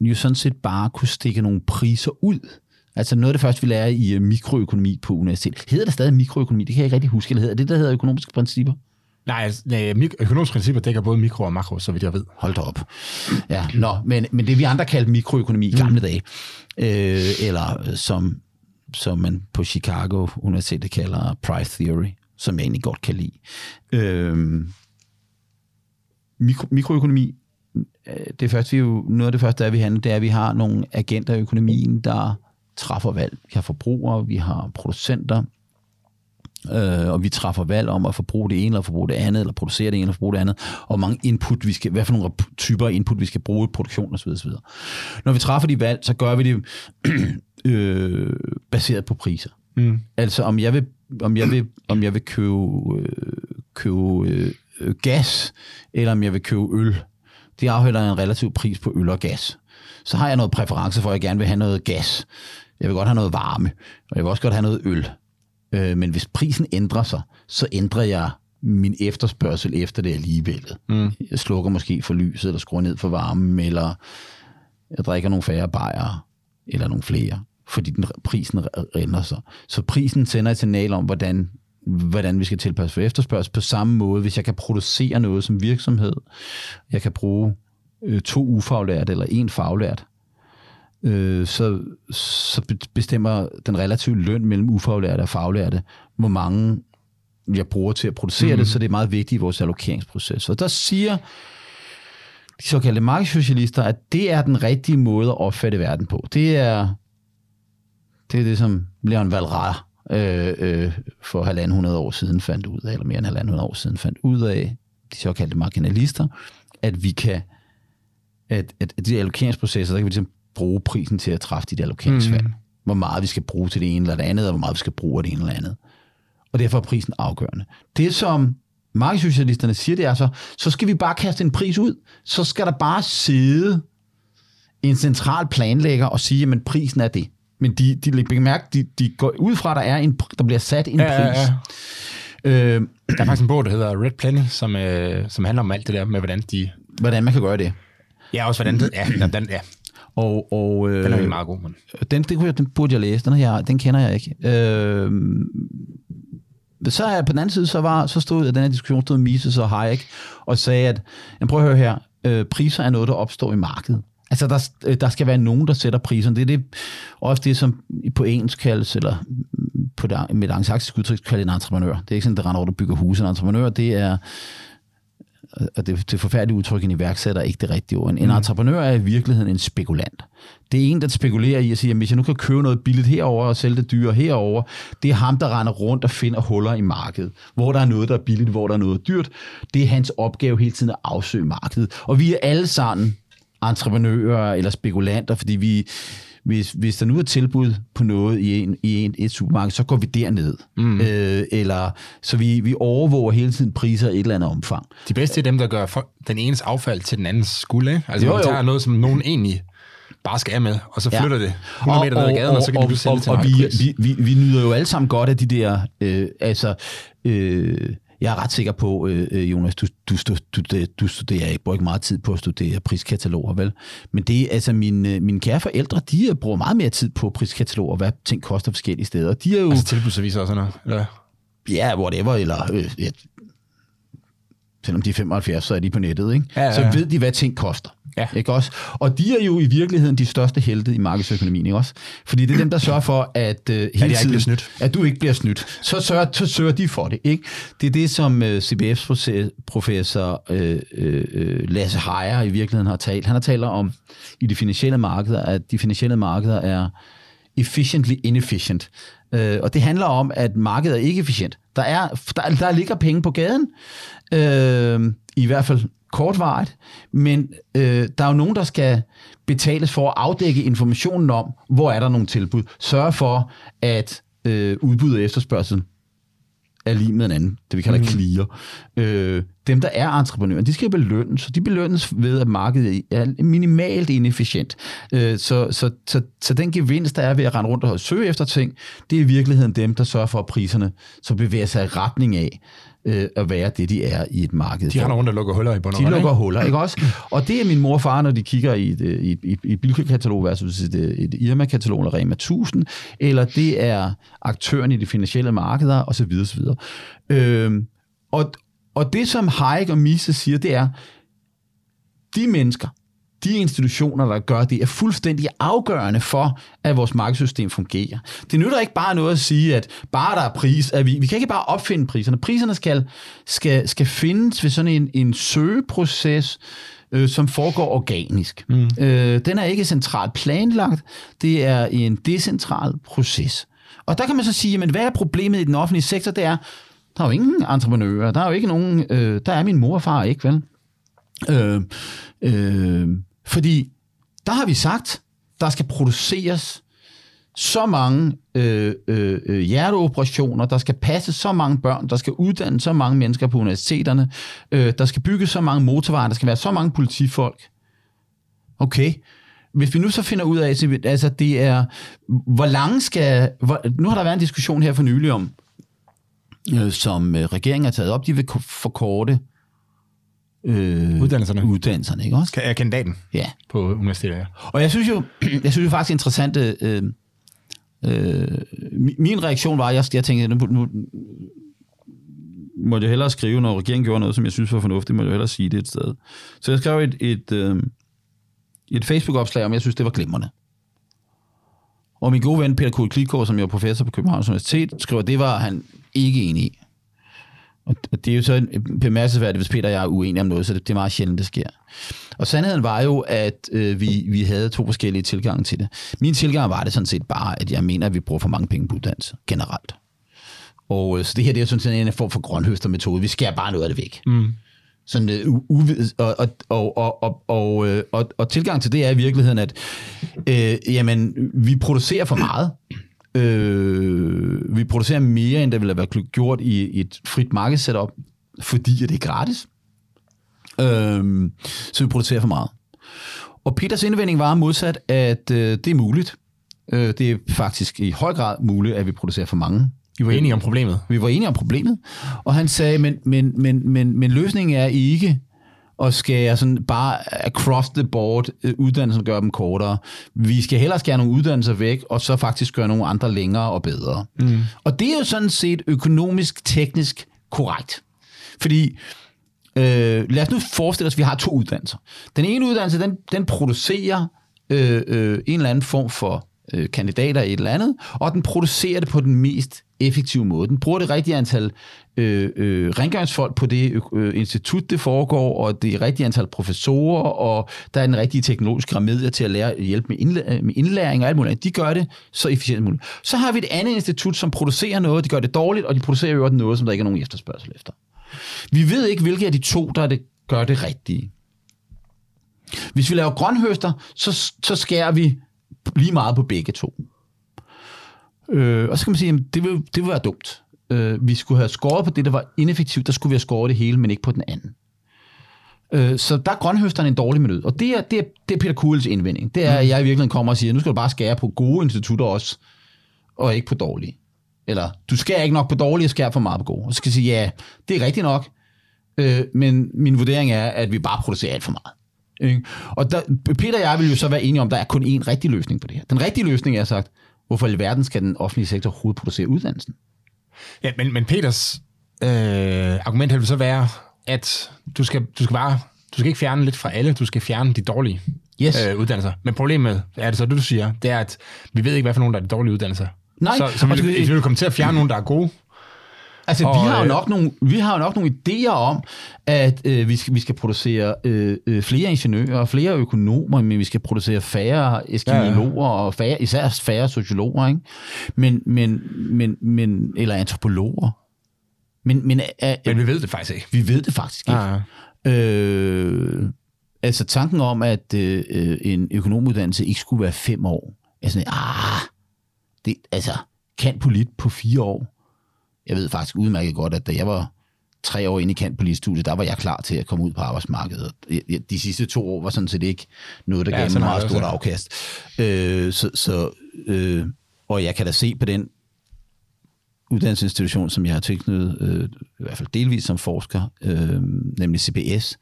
jo sådan set bare kunne stikke nogle priser ud. Altså noget af det første, vi lærer i øh, mikroøkonomi på universitetet. Hedder det stadig mikroøkonomi? Det kan jeg ikke rigtig huske. Eller hedder det, der hedder økonomiske principper? Nej, altså, nej økonomiske principper dækker både mikro og makro, så vidt jeg ved. Hold da op. Ja, nå, men, men det vi andre kaldte mikroøkonomi i gamle dage, øh, eller øh, som, som man på Chicago Universitet kalder price theory, som jeg egentlig godt kan lide. Øh, mikro, mikroøkonomi, øh, det første, vi jo, noget af det første, der vi handler, det er, at vi har nogle agenter i økonomien, der træffer valg. Vi har forbrugere, vi har producenter, øh, og vi træffer valg om at forbruge det ene, eller forbruge det andet, eller producere det ene, eller forbruge det andet, og mange input vi skal, hvad for nogle typer input vi skal bruge i produktion osv. osv. Når vi træffer de valg, så gør vi det øh, baseret på priser. Mm. Altså om jeg vil, om jeg vil, om jeg vil købe, øh, købe øh, gas, eller om jeg vil købe øl, det afhænger en relativ pris på øl og gas. Så har jeg noget præference for, at jeg gerne vil have noget gas. Jeg vil godt have noget varme, og jeg vil også godt have noget øl. Øh, men hvis prisen ændrer sig, så ændrer jeg min efterspørgsel efter det alligevel. Mm. Jeg slukker måske for lyset, eller skruer ned for varmen, eller jeg drikker nogle færre bajere, eller nogle flere, fordi den, prisen ændrer sig. Så prisen sender et signal om, hvordan, hvordan vi skal tilpasse for efterspørgsel. På samme måde, hvis jeg kan producere noget som virksomhed, jeg kan bruge øh, to ufaglærte eller en faglært, øh, så, så bestemmer den relative løn mellem ufaglærte og faglærte, hvor mange jeg bruger til at producere mm. det, så det er meget vigtigt i vores allokeringsproces. Og der siger de såkaldte markedssocialister, at det er den rigtige måde at opfatte verden på. Det er det, er det som Leon Valra øh, øh, for halvanden hundrede år siden fandt ud af, eller mere end halvanden hundrede år siden fandt ud af, de såkaldte marginalister, at vi kan, at, at, at de allokeringsprocesser, der kan vi ligesom bruge prisen til at træffe de der allokeringsvalg. Mm. Hvor meget vi skal bruge til det ene eller det andet, og hvor meget vi skal bruge af det ene eller andet. Og derfor er prisen afgørende. Det, som markedssocialisterne siger, det er så, så skal vi bare kaste en pris ud. Så skal der bare sidde en central planlægger og sige, at prisen er det. Men de, de lægger mærke, de, de går ud fra, at der, er en, der bliver sat en ja, pris. Ja, ja. Øh, der er faktisk en bog, der hedder Red Planning, som, øh, som handler om alt det der med, hvordan de... Hvordan man kan gøre det. Ja, også hvordan det... Ja, den, ja. Og, og, øh, den er jo meget god, men... Den, den, den burde jeg læse, den, her, den kender jeg ikke. Øh, så er på den anden side, så, var, så stod den her diskussion stod Mises og Hayek og sagde, at jamen, prøv at høre her, øh, priser er noget, der opstår i markedet. Altså, der, øh, der skal være nogen, der sætter priserne. Det er det, ofte det, som på engelsk kaldes, eller på det, med et angsaksisk udtryk kaldes en entreprenør. Det er ikke sådan, det render over, der bygger huse. En entreprenør, det er, og det, det forfærdelige udtryk, en iværksætter er ikke det rigtige ord. En, mm. entreprenør er i virkeligheden en spekulant. Det er en, der spekulerer i at sige, at hvis jeg nu kan købe noget billigt herover og sælge det dyre herover, det er ham, der render rundt og finder huller i markedet. Hvor der er noget, der er billigt, hvor der er noget dyrt. Det er hans opgave hele tiden at afsøge markedet. Og vi er alle sammen entreprenører eller spekulanter, fordi vi, hvis, hvis der nu er tilbud på noget i, en, i en, et supermarked, så går vi derned. Mm. Øh, eller, så vi, vi overvåger hele tiden priser i et eller andet omfang. De bedste er dem, der gør for, den enes affald til den andens skuld. Ikke? Altså, jo, man tager jo. noget, som nogen egentlig bare skal med, og så flytter ja. det 100 meter ned ad gaden, og, og, så kan de sælge til og, og vi, vi, vi, vi nyder jo alle sammen godt af de der, øh, altså, øh, jeg er ret sikker på, øh, øh Jonas, du, du, du, du studerer, jeg bruger ikke meget tid på at studere priskataloger, vel? Men det altså mine, mine kære forældre, de bruger meget mere tid på priskataloger, hvad ting koster forskellige steder. De er jo... Altså tilbudsaviser og sådan noget? Eller? Ja, whatever, eller... Øh, ja, selvom de er 75, så er de på nettet, ikke? Ja, ja, ja. Så ved de, hvad ting koster. Ja. Ikke også? Og de er jo i virkeligheden de største helte i markedsøkonomien, ikke også? Fordi det er dem, der sørger for, at, uh, hele at, tiden, snydt. at du ikke bliver snydt. Så sørger, så sørger de for det, ikke? Det er det, som øh, CBF's professor uh, uh, Lasse Heier i virkeligheden har talt. Han har talt om i de finansielle markeder, at de finansielle markeder er efficiently inefficient. Øh, og det handler om, at markedet er ikke efficient. Der, er, der, der ligger penge på gaden, øh, i hvert fald kortvarigt, men øh, der er jo nogen, der skal betales for at afdække informationen om, hvor er der nogle tilbud. Sørge for, at øh, udbud og efterspørgsel er lige med en anden, det vi kalder mm. clear. Øh, dem, der er entreprenører, de skal belønnes, så de belønnes ved, at markedet er minimalt inefficient. Øh, så, så, så, så den gevinst, der er ved at rende rundt og søge efter ting, det er i virkeligheden dem, der sørger for, at priserne så bevæger sig i retning af øh, at være det, de er i et marked. De render rundt og lukker huller i bunden. De lukker huller, ikke også? Og det er min mor og far, når de kigger i et, i, i, i et Bilka-katalog versus et, et Irma-katalog eller Rema 1000, eller det er aktøren i de finansielle markeder, osv. osv. Øh, og, og det, som Hayek og Mises siger, det er, de mennesker, de institutioner, der gør det, er fuldstændig afgørende for, at vores markedssystem fungerer. Det nytter ikke bare noget at sige, at bare der er pris, at vi, vi kan ikke bare opfinde priserne. Priserne skal, skal, skal findes ved sådan en, en søgeproces, øh, som foregår organisk. Mm. Øh, den er ikke centralt planlagt, det er en decentral proces. Og der kan man så sige, men hvad er problemet i den offentlige sektor? Det er, der er jo ingen entreprenører, der er jo ikke nogen, øh, der er min mor og far ikke, vel? Øh, øh, fordi der har vi sagt, der skal produceres så mange øh, øh, øh, hjerteoperationer, der skal passe så mange børn, der skal uddanne så mange mennesker på universiteterne, øh, der skal bygge så mange motorveje, der skal være så mange politifolk. Okay, hvis vi nu så finder ud af, altså det er, hvor lang skal, hvor, nu har der været en diskussion her for nylig om, øh, som øh, regeringen har taget op, de vil forkorte øh, uddannelserne. uddannelserne, ikke også? Er kandidaten ja. på universitetet, ja. Og jeg synes jo, jeg synes jo faktisk interessant, øh, øh, min reaktion var, jeg, jeg tænkte, nu, nu måtte jeg hellere skrive, når regeringen gjorde noget, som jeg synes var fornuftigt, må jeg hellere sige det et sted. Så jeg skrev et, et, øh, et Facebook-opslag om, jeg synes, det var glimrende. Og min gode ven Peter Kuhl som jeg er professor på Københavns Universitet, skriver, at det var han ikke enig i. Og det er jo så bemærkelsesværdigt, hvis Peter og jeg er uenige om noget, så det, det er meget sjældent, det sker. Og sandheden var jo, at øh, vi, vi havde to forskellige tilgange til det. Min tilgang var det sådan set bare, at jeg mener, at vi bruger for mange penge på uddannelse, generelt. Og øh, så det her det er sådan set en form for grønhøstermetode. Vi skærer bare noget af det væk. Mm. Sådan, øh, uvid, og, og, og, og, og, og, øh, og, og tilgang til det er i virkeligheden, at øh, jamen, vi producerer for meget. Øh, vi producerer mere, end der ville have været gjort i et frit markedssetup, fordi det er gratis. Øh, så vi producerer for meget. Og Peters indvending var modsat, at øh, det er muligt. Øh, det er faktisk i høj grad muligt, at vi producerer for mange. Vi var enige om problemet. Vi var enige om problemet. Og han sagde, men, men, men, men, men løsningen er ikke og skære sådan bare across the board øh, uddannelsen gør dem kortere. Vi skal hellere skære nogle uddannelser væk, og så faktisk gøre nogle andre længere og bedre. Mm. Og det er jo sådan set økonomisk, teknisk korrekt. Fordi øh, lad os nu forestille os, at vi har to uddannelser. Den ene uddannelse, den, den producerer øh, øh, en eller anden form for øh, kandidater i et eller andet, og den producerer det på den mest effektive måde. Den bruger det rigtige antal øh, øh, rengøringsfolk på det øh, institut, det foregår, og det rigtige antal professorer, og der er den rigtige teknologiske remedier til at lære, hjælpe med, indlæ- med indlæring og alt muligt. De gør det så efficient muligt. Så har vi et andet institut, som producerer noget, de gør det dårligt, og de producerer jo noget, som der ikke er nogen efterspørgsel efter. Vi ved ikke, hvilke af de to, der det, gør det rigtige. Hvis vi laver grønhøster, så, så skærer vi lige meget på begge to. Øh, og så kan man sige, at det vil, det vil være dumt. Øh, vi skulle have skåret på det, der var ineffektivt, der skulle vi have skåret det hele, men ikke på den anden. Øh, så der er grønhøsteren en dårlig minut. Og det er, det er, det er Peter Kuhls indvending. Det er, at jeg i virkeligheden kommer og siger, nu skal du bare skære på gode institutter også, og ikke på dårlige. Eller, du skærer ikke nok på dårlige og skærer for meget på gode. Og så skal jeg sige, ja, det er rigtigt nok, øh, men min vurdering er, at vi bare producerer alt for meget. Ikke? Og der, Peter og jeg vil jo så være enige om, at der er kun én rigtig løsning på det her. Den rigtige løsning er sagt, hvorfor i verden skal den offentlige sektor overhovedet producere uddannelsen? Ja, men, men Peters øh, argument vil så være, at du skal, du skal bare du skal ikke fjerne lidt fra alle, du skal fjerne de dårlige yes. øh, uddannelser. Men problemet er det så, det du siger, det er, at vi ved ikke, hvad for nogen, der er de dårlige uddannelser. Nej. Så, så vi, vi vil komme til at fjerne nogen, der er gode, Altså, Og, vi har, jo øh, nok nogle, vi har jo nok nogle idéer om, at øh, vi, skal, vi skal producere øh, øh, flere ingeniører og flere økonomer, men vi skal producere færre eskimologer og færre, især færre sociologer, ikke? Men, men, men, men, eller antropologer. Men, men, øh, Men vi ved det faktisk ikke. vi ved det faktisk ikke. Ja, ja. Øh, altså tanken om, at øh, øh, en økonomuddannelse ikke skulle være fem år, er sådan, ah, det, altså, kan polit på fire år? Jeg ved faktisk udmærket godt, at da jeg var tre år inde i kant politstudiet, der var jeg klar til at komme ud på arbejdsmarkedet. De sidste to år var sådan set ikke noget, der Ja, gav mig sådan har meget stort afkast. Øh, så, så, øh, og jeg kan da se på den uddannelsesinstitution, som jeg har tilknyttet, øh, i hvert fald delvis som forsker, øh, nemlig CBS,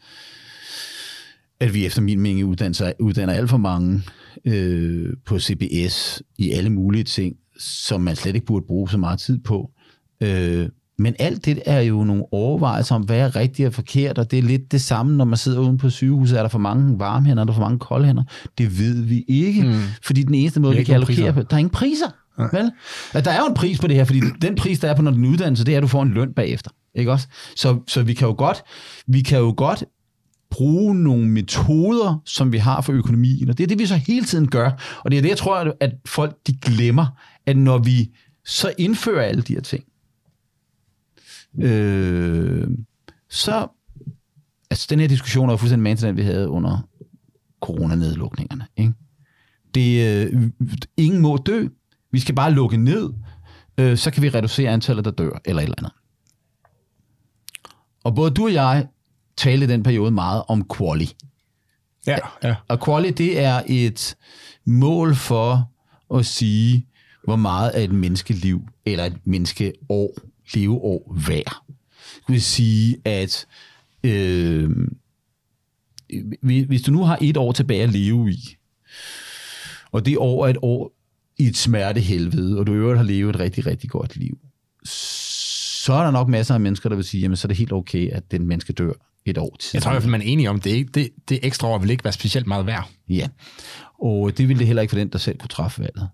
at vi efter min mening uddanner, uddanner alt for mange øh, på CBS i alle mulige ting, som man slet ikke burde bruge så meget tid på. Øh, men alt det er jo nogle overvejelser om, hvad er rigtigt og forkert, og det er lidt det samme, når man sidder uden på sygehuset. Er der for mange varme hænder, er der for mange kolde hænder? Det ved vi ikke, mm. fordi den eneste måde, vi kan allokere priser. på, der er ingen priser. Vel? Altså, der er jo en pris på det her, fordi den pris, der er på når din uddannelse, det er, at du får en løn bagefter. Ikke også? Så, så vi kan jo godt, vi kan jo godt bruge nogle metoder, som vi har for økonomien, og det er det, vi så hele tiden gør. Og det er det, jeg tror, at folk de glemmer, at når vi så indfører alle de her ting, øh, så, altså den her diskussion jo fuldstændig man til den, vi havde under coronanedlukningerne. Ikke? Det, øh, ingen må dø. Vi skal bare lukke ned, øh, så kan vi reducere antallet, der dør, eller et eller andet. Og både du og jeg talte i den periode meget om quali. Ja, ja. Og quali, det er et mål for at sige, hvor meget er et menneskeliv, eller et menneskeår, leveår værd. Det vil sige, at øh, hvis du nu har et år tilbage at leve i, og det år er et år i et smertehelvede, og du i øvrigt har levet et rigtig, rigtig godt liv, så er der nok masser af mennesker, der vil sige, jamen så er det helt okay, at den menneske dør et år tidligere. Jeg tror i hvert fald, man er enige om, det, det, det ekstra år vil ikke være specielt meget værd. Ja, og det ville det heller ikke for den, der selv kunne træffe valget.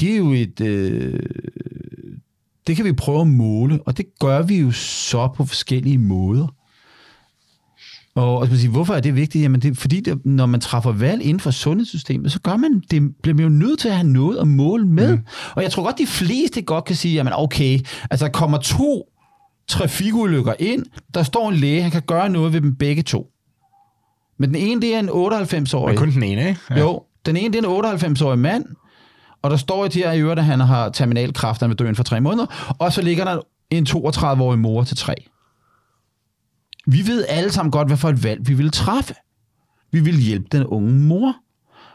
Det er jo et... Øh, det kan vi prøve at måle, og det gør vi jo så på forskellige måder. Og, og sige, hvorfor er det vigtigt? Jamen det er fordi, det, når man træffer valg inden for sundhedssystemet, så gør man, det bliver man jo nødt til at have noget at måle med. Mm. Og jeg tror godt, de fleste godt kan sige, jamen okay, altså der kommer to trafikulykker ind, der står en læge, han kan gøre noget ved dem begge to. Men den ene, det er en 98-årig. Men kun den ene, ikke? Ja. Jo, den ene, det er en 98-årig mand, og der står i de her i øvrigt, at han har terminalkræft, han vil dø inden for tre måneder, og så ligger der en 32-årig mor til tre. Vi ved alle sammen godt, hvad for et valg vi vil træffe. Vi vil hjælpe den unge mor,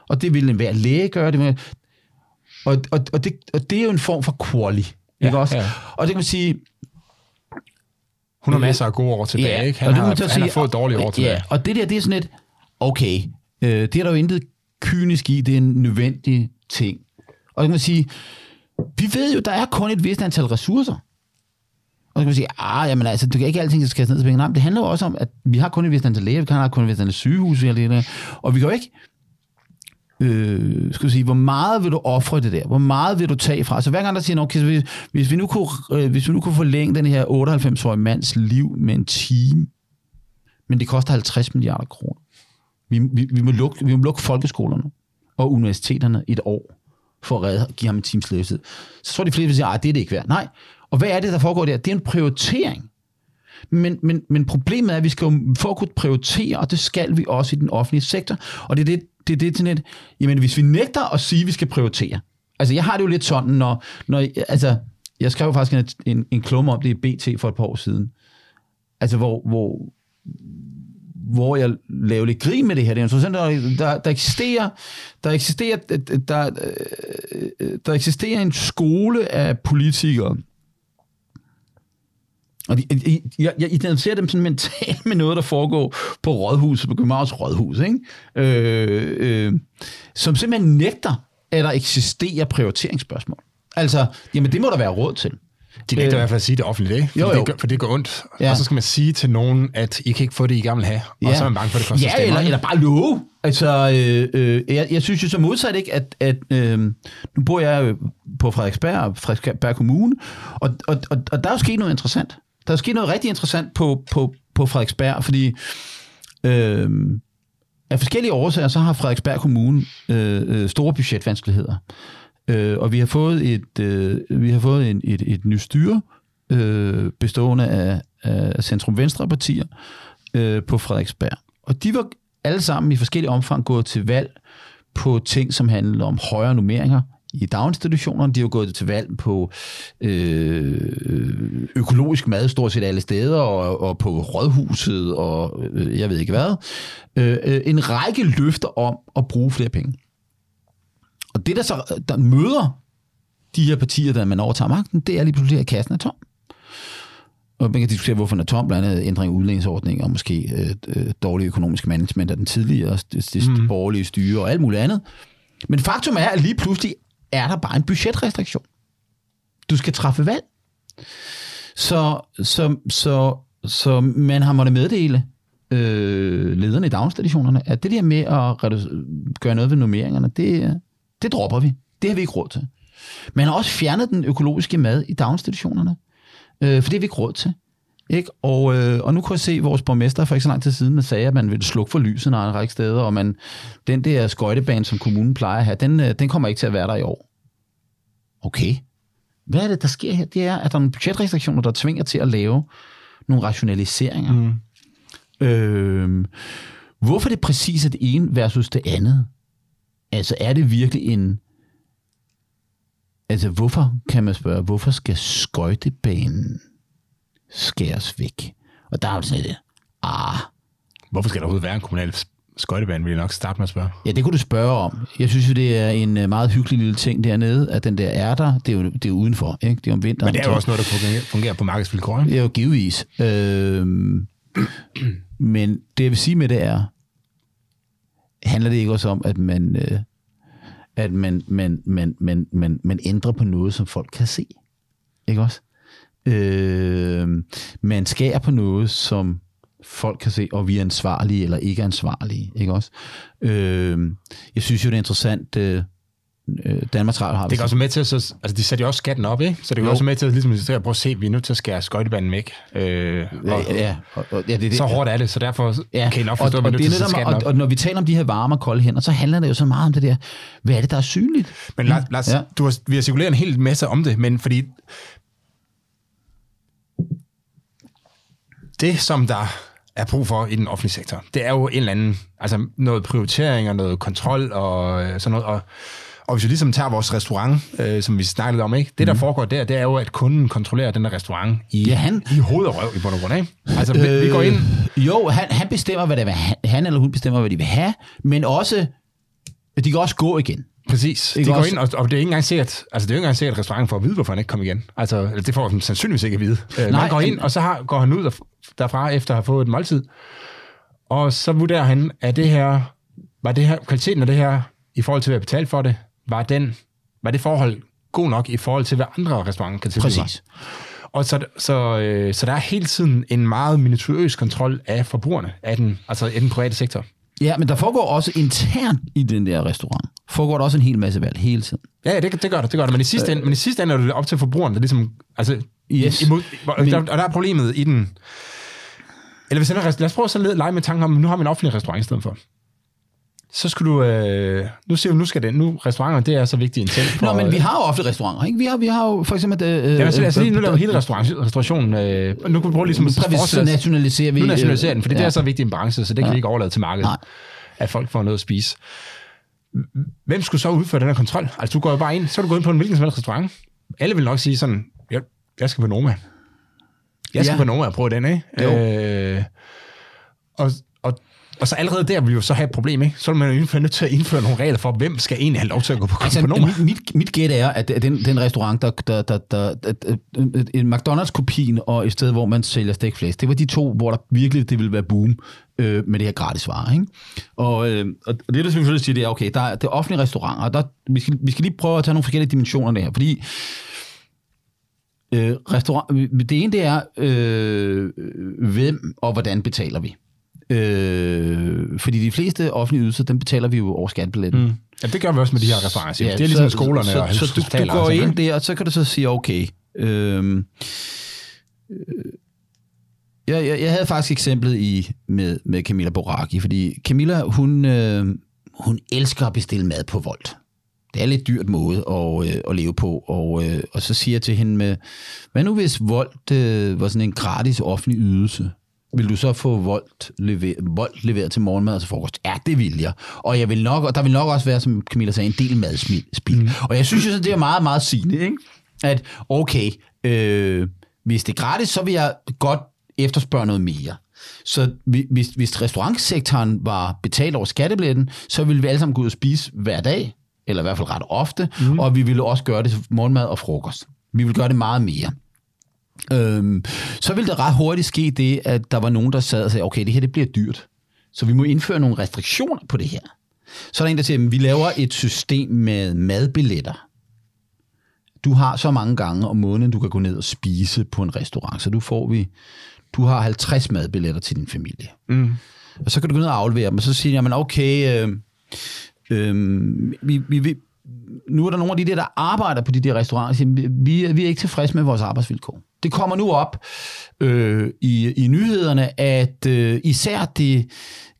og det vil enhver læge gøre. Det vil, og, og, og, det, og det er jo en form for quali. Ja, Ikke også? ja. Og det kan man sige, Hun har masser af gode år tilbage, ikke? Han, og det har, han sige, har fået dårlige år tilbage. Ja, og det der, det er sådan et, okay, øh, det er der jo intet kynisk i, det er en nødvendig ting. Og så kan man sige, vi ved jo, der er kun et vist antal ressourcer. Og så kan man sige, ah, jamen altså, det kan ikke alting, der skal ned til penge. Nej, men det handler jo også om, at vi har kun et vist antal læger, vi har kun et vist antal sygehus, vi har det der. og vi kan jo ikke, øh, skal vi sige, hvor meget vil du ofre det der? Hvor meget vil du tage fra? Så hver gang der siger, okay, hvis, hvis, vi nu kunne, øh, hvis vi nu kunne forlænge den her 98-årige mands liv med en time, men det koster 50 milliarder kroner. Vi, vi, vi, må lukke, vi må lukke folkeskolerne og universiteterne et år for at redde, give ham en times levetid. Så tror de fleste vil sige, at det er det ikke værd. Nej. Og hvad er det, der foregår der? Det er en prioritering. Men, men, men problemet er, at vi skal jo for at kunne prioritere, og det skal vi også i den offentlige sektor. Og det er det, det, er det sådan net. Jamen, hvis vi nægter at sige, at vi skal prioritere. Altså, jeg har det jo lidt sådan, når, når altså, jeg skrev faktisk en, en, en klumme om det i BT for et par år siden. Altså, hvor, hvor, hvor jeg laver lidt grin med det her. Det er interessant, der, der, der eksisterer, der eksisterer, der, øh, der eksisterer en skole af politikere, og de, jeg, jeg, jeg identificerer dem sådan mentalt med noget, der foregår på Rådhuset, på Københavns Rådhus, ikke? Øh, øh, som simpelthen nægter, at der eksisterer prioriteringsspørgsmål. Altså, jamen det må der være råd til. De nægter i hvert fald at sige det offentligt, ikke? Fordi Jo, jo. Det gør, for det går ondt. Ja. Ja. Og så skal man sige til nogen, at I kan ikke få det, I gerne vil have. Og så er man bange for, at det koster ja, stemmer. eller, eller bare love. Altså, øh, øh, jeg, jeg synes jo så modsat ikke, at, at øh, nu bor jeg på Frederiksberg, Frederiksberg Kommune, og, og, og, og der er jo sket noget interessant. Der er sket noget rigtig interessant på, på, på Frederiksberg, fordi øh, af forskellige årsager, så har Frederiksberg Kommune øh, øh, store budgetvanskeligheder. Øh, og vi har fået et, øh, vi har fået en, et, et nyt styre, øh, bestående af, af centrum-venstre partier øh, på Frederiksberg. Og de var alle sammen i forskellige omfang gået til valg på ting, som handlede om højere nummeringer i daginstitutionerne. De har gået til valg på øh, økologisk mad stort set alle steder, og, og på rådhuset, og øh, jeg ved ikke hvad. Øh, øh, en række løfter om at bruge flere penge. Og det, der så der møder de her partier, der man overtager magten, det er lige pludselig, at kassen er tom. Og man kan diskutere, hvorfor den er tom, blandt andet ændring af udlændingsordninger, og måske øh, øh, dårlig økonomisk management af den tidligere, det, det mm. borgerlige styre og alt muligt andet. Men faktum er, at lige pludselig er der bare en budgetrestriktion. Du skal træffe valg. Så, så, så, så man har måttet meddele øh, lederne i daginstitutionerne, at det der med at gøre noget ved nummeringerne, det, det dropper vi. Det har vi ikke råd til. Man har også fjernet den økologiske mad i daginstitutionerne, øh, for det har vi ikke råd til. Ikke? Og, øh, og nu kunne jeg se, at vores borgmester for ikke så lang tid siden sagde, at man ville slukke for lyset en række steder, og man, den der skøjtebane, som kommunen plejer at have, den, øh, den kommer ikke til at være der i år. Okay. Hvad er det, der sker her? Det er, at der er nogle budgetrestriktioner, der tvinger til at lave nogle rationaliseringer. Mm. Øh, hvorfor er det præcis det ene versus det andet? Altså, er det virkelig en... Altså, hvorfor, kan man spørge, hvorfor skal skøjtebanen skæres væk? Og der er jo sådan lidt, ah, Hvorfor skal der overhovedet være en kommunal skøjtebane, vil jeg nok starte med at spørge. ja, det kunne du spørge om. Jeg synes jo, det er en øh, meget hyggelig lille ting dernede, at den der er der. Det er jo, det er udenfor, ikke? Det er om vinteren. Men det er jo så- også noget, der fungerer, på markedsvilkår. Ikke? Det er jo givetvis. Øhm, men det, jeg vil sige med det er, handler det ikke også om, at man, øh, at man, man, man, man, man, man ændrer på noget, som folk kan se? Ikke også? Øh, man skærer på noget, som folk kan se, og vi er ansvarlige eller ikke ansvarlige. Ikke også? Øh, jeg synes jo, det er interessant. Øh, øh, Danmarks Radio har Det kan også med til at, så, altså de sætter jo også skatten op, ikke? Så det kan Jo. også med til at, ligesom, at prøve at se, at vi er nødt til at skære skøjtebanen væk. Øh, og, ja, ja, og, og, ja, det, det. så hårdt er det, så derfor Ja, kan I nok forstå, og, at vi er nødt til at skatten og, op. og når vi taler om de her varme og kolde hænder, så handler det jo så meget om det der, hvad er det, der er synligt? Men Lars, Lars Ja. ja. du har, vi har cirkuleret en hel masse om det, men fordi det, som der er brug for i den offentlige sektor, det er jo en eller anden, altså noget prioritering og noget kontrol og øh, sådan noget. Og, og hvis vi ligesom tager vores restaurant, øh, som vi snakkede om, ikke? det der mm. foregår der, det er jo, at kunden kontrollerer den der restaurant i, Ja, han- i hoved og røv i bund og grund. Ikke? Altså, vi, vi går ind, Øh, Jo, han, han bestemmer, hvad det vil have. Han eller hun bestemmer, hvad de vil have, men også, de kan også gå igen. Præcis. Ikke De går også? ind, og, og det er ikke engang sikkert, altså det er ikke engang sikkert, at restauranten får at vide, hvorfor han ikke kom igen. Altså, eller det får han sandsynligvis ikke at vide. Øh, Nej, Nej, går ind, og så har, går han ud derf- derfra, efter at have fået et måltid. Og så vurderer han, at det her, var det her, kvaliteten af det her, i forhold til, hvad jeg betalte for det, var, den, var det forhold god nok i forhold til, hvad andre restauranter kan tilbyde. Præcis. Og så, så, øh, så der er hele tiden en meget minutiøs kontrol af forbrugerne, af den, altså af den private sektor. Ja, men der foregår også internt i den der restaurant, foregår der også en hel masse valg hele tiden. Ja, ja, det, det gør det, det gør det. Men i sidste, ende, men i sidste ende er det op til forbrugeren, der ligesom... Altså, Yes. Imod, og, Men- der, og der er problemet i den... Eller hvis rest- lad os prøve at lege med tanken om, nu har vi en offentlig restaurant i stedet for. Så skulle du... Øh, nu siger vi, nu skal det... Nu restauranter, det er så vigtigt en ting. For, Nå, men vi har jo ofte restauranter, ikke? Vi har, vi har jo for eksempel... Øh, Ja, altså, altså lige nu laver vi hele restaurant, restaurationen... Øh, nu kan vi prøve ligesom at. Så nationaliserer vi... Nu nationaliserer den, fordi ja. det er så vigtig en branche, så det kan Ja. vi ikke overlade til markedet, Nej. at folk får noget at spise. Hvem skulle så udføre den her kontrol? Altså, du går jo bare ind, så er du gået ind på en hvilken som helst restaurant. Alle vil nok sige sådan, jeg, jeg skal på Noma. Jeg skal Ja. på Noma og prøve den, ikke? Jo. Øh, og, og, så allerede der vil vi jo så have et problem, ikke? Så er man jo nødt til at indføre nogle regler for, hvem skal egentlig have lov til at gå på, Altså, på Noma. mit, mit, mit gæt er, at den, den restaurant, der, der, der, der, der, der en McDonald's-kopien og et sted, hvor man sælger stegflæs, det var de to, hvor der virkelig det ville være boom øh, med det her gratisvarer. Ikke? Og, øh, og det, der selvfølgelig siger, det er, okay, der er, det er offentlige restauranter, og der, vi, skal, vi skal lige prøve at tage nogle forskellige dimensioner der her, fordi Øh, restaurant, det ene det er, øh, hvem og hvordan betaler vi? Øh, fordi de fleste offentlige ydelser, dem betaler vi jo over skatbilletten. Mm. Ja, det gør vi også med de her restauranter. Ja, det er ligesom så, skolerne så, og så, så du, du går ind der, og så kan du så sige, okay, øh, jeg, jeg, jeg havde faktisk eksemplet i med, med Camilla Boraki, fordi Camilla, hun, øh, hun elsker at bestille mad på Volt. Det er en lidt dyrt måde at, øh, at leve på, og, øh, og så siger jeg til hende, med, hvad nu hvis Volt øh, var sådan en gratis offentlig ydelse? Vil du så få Volt, lever, Volt leveret til morgenmad og til frokost? Ja, det vil jeg. Og, jeg vil nok, og der vil nok også være, som Camilla sagde, en del madspil. Mm. Og jeg synes jo, det er meget, meget sigende, ikke? at okay, øh, hvis det er gratis, så vil jeg godt efterspørge noget mere. Så hvis, hvis restaurantsektoren var betalt over skattebilletten, så ville vi alle sammen gå ud og spise hver dag, eller i hvert fald ret ofte, mm. og vi ville også gøre det til morgenmad og frokost. Vi ville gøre det meget mere. Øhm, så ville det ret hurtigt ske det, at der var nogen, der sad og sagde, okay, det her det bliver dyrt, så vi må indføre nogle restriktioner på det her. Så er der en, der siger, at vi laver et system med madbilletter. Du har så mange gange om måneden, du kan gå ned og spise på en restaurant, så du får vi du har 50 madbilletter til din familie. Mm. Og så kan du gå ned og aflevere dem, og så siger jeg, men okay, øh, øh, vi, vi, vi, nu er der nogle af de der, der arbejder på de der restauranter, siger, vi, vi er ikke tilfredse med vores arbejdsvilkår. Det kommer nu op øh, i, i nyhederne, at øh, især det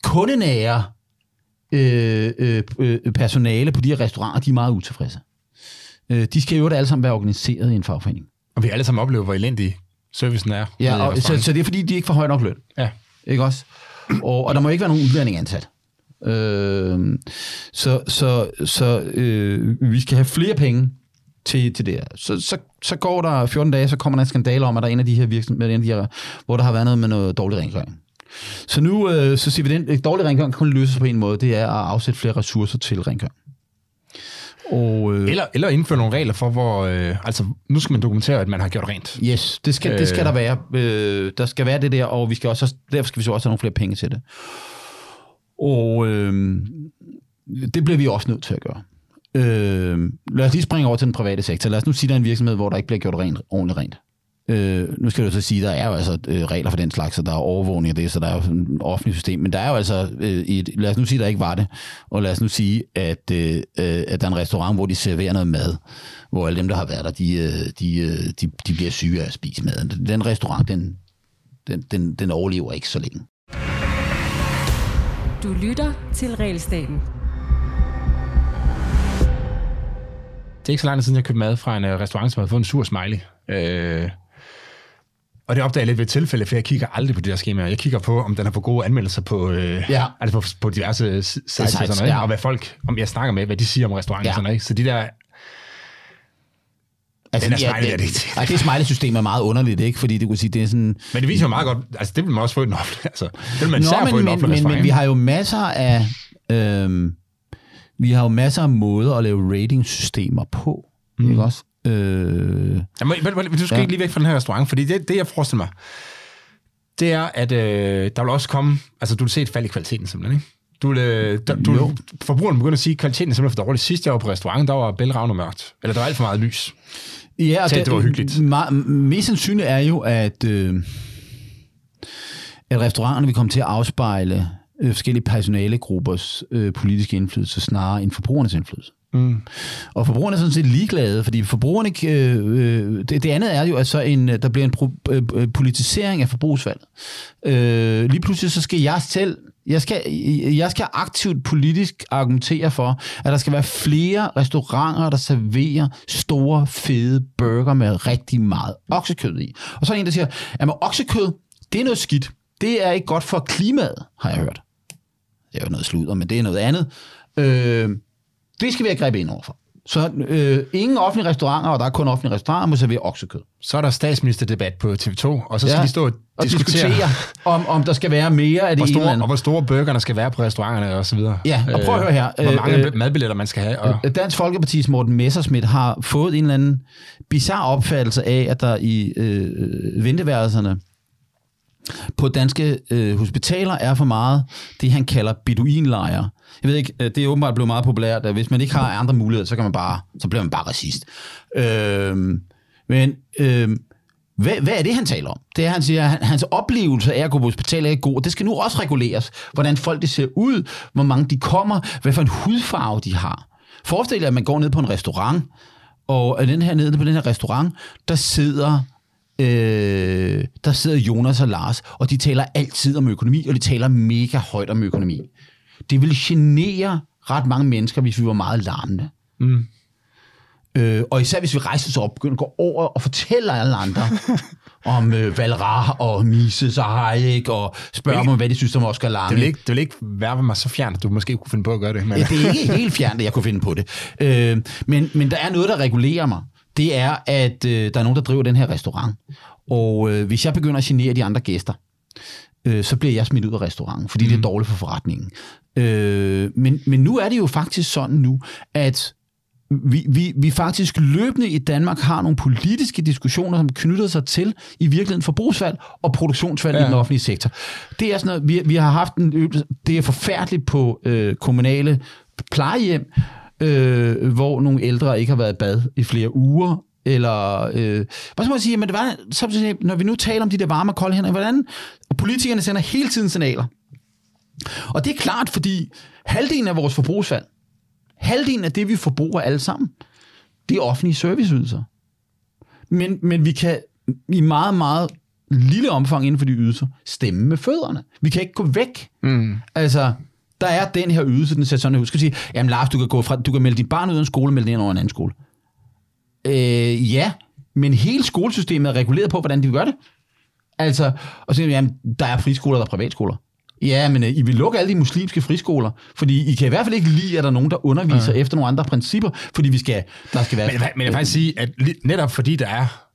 kundenære øh, øh, øh, personale på de her restauranter, de er meget utilfredse. Øh, de skal jo alle sammen være organiseret i en fagforening. Og vi alle sammen oplever, hvor elendig servicen er. Ja, og, så, så det er fordi, de ikke får høj nok løn. Ja. Ikke også? Og, og der må ikke være nogen udlænding ansat. Øh, så så, så øh, vi skal have flere penge til, til det her. Så, så, så går der 14 dage, så kommer der en skandale om, at der er en af de her virksomheder, en af de her, hvor der har været noget med noget dårlig rengøring. Så nu øh, så siger vi, at den dårlig rengøring kan kun løses på en måde, det er at afsætte flere ressourcer til rengøring. Og, øh, eller, eller indføre nogle regler for, hvor... Øh, altså, nu skal man dokumentere, at man har gjort rent. Yes, det skal, øh, det skal der være. Øh, der skal være det der, og vi skal også, derfor skal vi så også have nogle flere penge til det. Og øh, det bliver vi også nødt til at gøre. Øh, lad os lige springe over til den private sektor. Lad os nu sige, at der er en virksomhed, hvor der ikke bliver gjort rent, ordentligt rent. Øh, nu skal du så sige, at der er jo altså øh, regler for den slags, så der er overvågning af det, så der er jo sådan et offentligt system. Men der er jo altså, øh, et, lad os nu sige, at der ikke var det, og lad os nu sige, at, øh, øh, at der er en restaurant, hvor de serverer noget mad, hvor alle dem, der har været der, de, øh, de, øh, de, de bliver syge af at spise maden. Den restaurant, den, den, den, den overlever ikke så længe. Du lytter til Realstaten. Det er ikke så lang tid siden, jeg købte mad fra en restaurant, som havde fået en sur smiley. Øh, og det opdager jeg lidt ved et tilfælde, for jeg kigger aldrig på de der skemaer. Jeg kigger på, om den har fået gode anmeldelser på, øh, ja. altså på, på diverse sites, og sådan noget, ja. og hvad folk, om jeg snakker med, hvad de siger om restauranten ja. og sådan noget. Så de der Altså, den er smiley, ja, det, det, det, det smiley-system er meget underligt, ikke? Fordi det kunne sige, det er sådan... Men det viser jo meget godt, altså det vil man også få i den offentlige, altså det vil man Nå, men, få i den offentlige men, men, men vi har jo masser af, øhm, vi har jo masser af måder at lave ratingsystemer på, mm. ikke også? Øh, Jamen, men, men, du skal ja. ikke lige væk fra den her restaurant, fordi det, det jeg forestiller mig, det er, at øh, der vil også komme, altså du vil se et fald i kvaliteten simpelthen, ikke? Du vil, øh, der, du, forbrugeren begynder at sige, at kvaliteten er simpelthen for dårlig. Sidst jeg var på restauranten, der var bælragende mørkt. Eller der var alt for meget lys. Ja, og det, det var hyggeligt. Me- mest sandsynligt er jo, at, øh, at restauranterne vil komme til at afspejle øh, forskellige personalegruppers øh, politiske indflydelse snarere end forbrugernes indflydelse. Mm. Og forbrugerne er sådan set ligeglade, fordi forbrugerne... Øh, øh, det, det andet er jo, at så en, der bliver en pro, øh, øh politisering af forbrugsvalget. Øh, lige pludselig så skal jeg selv... Jeg skal, jeg skal aktivt politisk argumentere for, at der skal være flere restauranter, der serverer store, fede burger med rigtig meget oksekød i. Og så er der en, der siger, at oksekød, det er noget skidt. Det er ikke godt for klimaet, har jeg hørt. Det er jo noget sludder, men det er noget andet. Øh, det skal vi have grebet ind overfor. Så øh, ingen offentlige restauranter, og der er kun offentlige restauranter, må servere oksekød. Så er der statsministerdebat på TV2, og så skal ja, de stå og, og diskutere, diskutere om, om der skal være mere af det hvor store, ene Og hvor store burgerne skal være på restauranterne og så videre. Ja, og prøv at høre her. Hvor mange øh, madbilletter man skal have. Og... Dansk Folkeparti's Morten Messerschmidt har fået en eller anden bizarre opfattelse af, at der i øh, venteværelserne på danske øh, hospitaler er for meget det, han kalder beduinlejre. Jeg ved ikke, øh, det er åbenbart blevet meget populært, at hvis man ikke har andre muligheder, så, kan man bare, så bliver man bare racist. Øh, Men øh, hvad, hvad er det, han taler om? Det er, han siger, at hans oplevelse af at gå på hospital er ikke god. Det skal nu også reguleres. Hvordan folk det ser ud, hvor mange de kommer, hvad for en hudfarve de har. Forestil jer, at man går ned på en restaurant, og øh, den her nede på den her restaurant, der sidder øh, der sidder Jonas og Lars, og de taler altid om økonomi, og de taler mega højt om økonomi. Det vil genere ret mange mennesker, hvis vi var meget larmende. Mm. Øh, og især hvis vi rejser os op begynder at gå over og fortælle alle andre om øh, Valra og Mises og Hayek og spørge dem, hvad de synes om Oscar Lange. Det vil ikke, det vil ikke være mig så fjernt, at du måske kunne finde på at gøre det. Men... Det er ikke helt fjernt, at jeg kunne finde på det. Øh, men, men der er noget, der regulerer mig. Det er, at øh, der er nogen, der driver den her restaurant. Og øh, hvis jeg begynder at genere de andre gæster, øh, så bliver jeg smidt ud af restauranten, fordi mm. det er dårligt for forretningen. Øh, men, men nu er det jo faktisk sådan nu, at vi, vi, vi faktisk løbende i Danmark har nogle politiske diskussioner, som knytter sig til i virkeligheden forbrugsvalg og produktionsvalg ja. i den offentlige sektor. Det er sådan noget, vi, vi har haft en det er forfærdeligt på øh, kommunale plejehjem, øh, hvor nogle ældre ikke har været i bad i flere uger, eller øh, hvad skal man sige, men det var, så, når vi nu taler om de der varme og kolde hænder, hvordan og politikerne sender hele tiden signaler. Og det er klart, fordi halvdelen af vores forbrugsvalg, halvdelen af det, vi forbruger alle sammen, det er offentlige serviceydelser. Men, men vi kan i meget, meget lille omfang inden for de ydelser stemme med fødderne. Vi kan ikke gå væk. Mm. Altså, der er den her ydelse, den sætter sådan ud. Skal sige, jamen Lars, du kan, gå fra, du kan melde dit barn ud af en skole og melde det ind over en anden skole. Øh, ja, men hele skolesystemet er reguleret på, hvordan de gør det. Altså, og så jamen, der er friskoler, der er privatskoler. Ja, men øh, I vil lukke alle de muslimske friskoler, fordi I kan i hvert fald ikke lide, at der er nogen, der underviser ja. efter nogle andre principper, fordi vi skal, der skal være... Men, men jeg vil faktisk sige, at netop fordi der er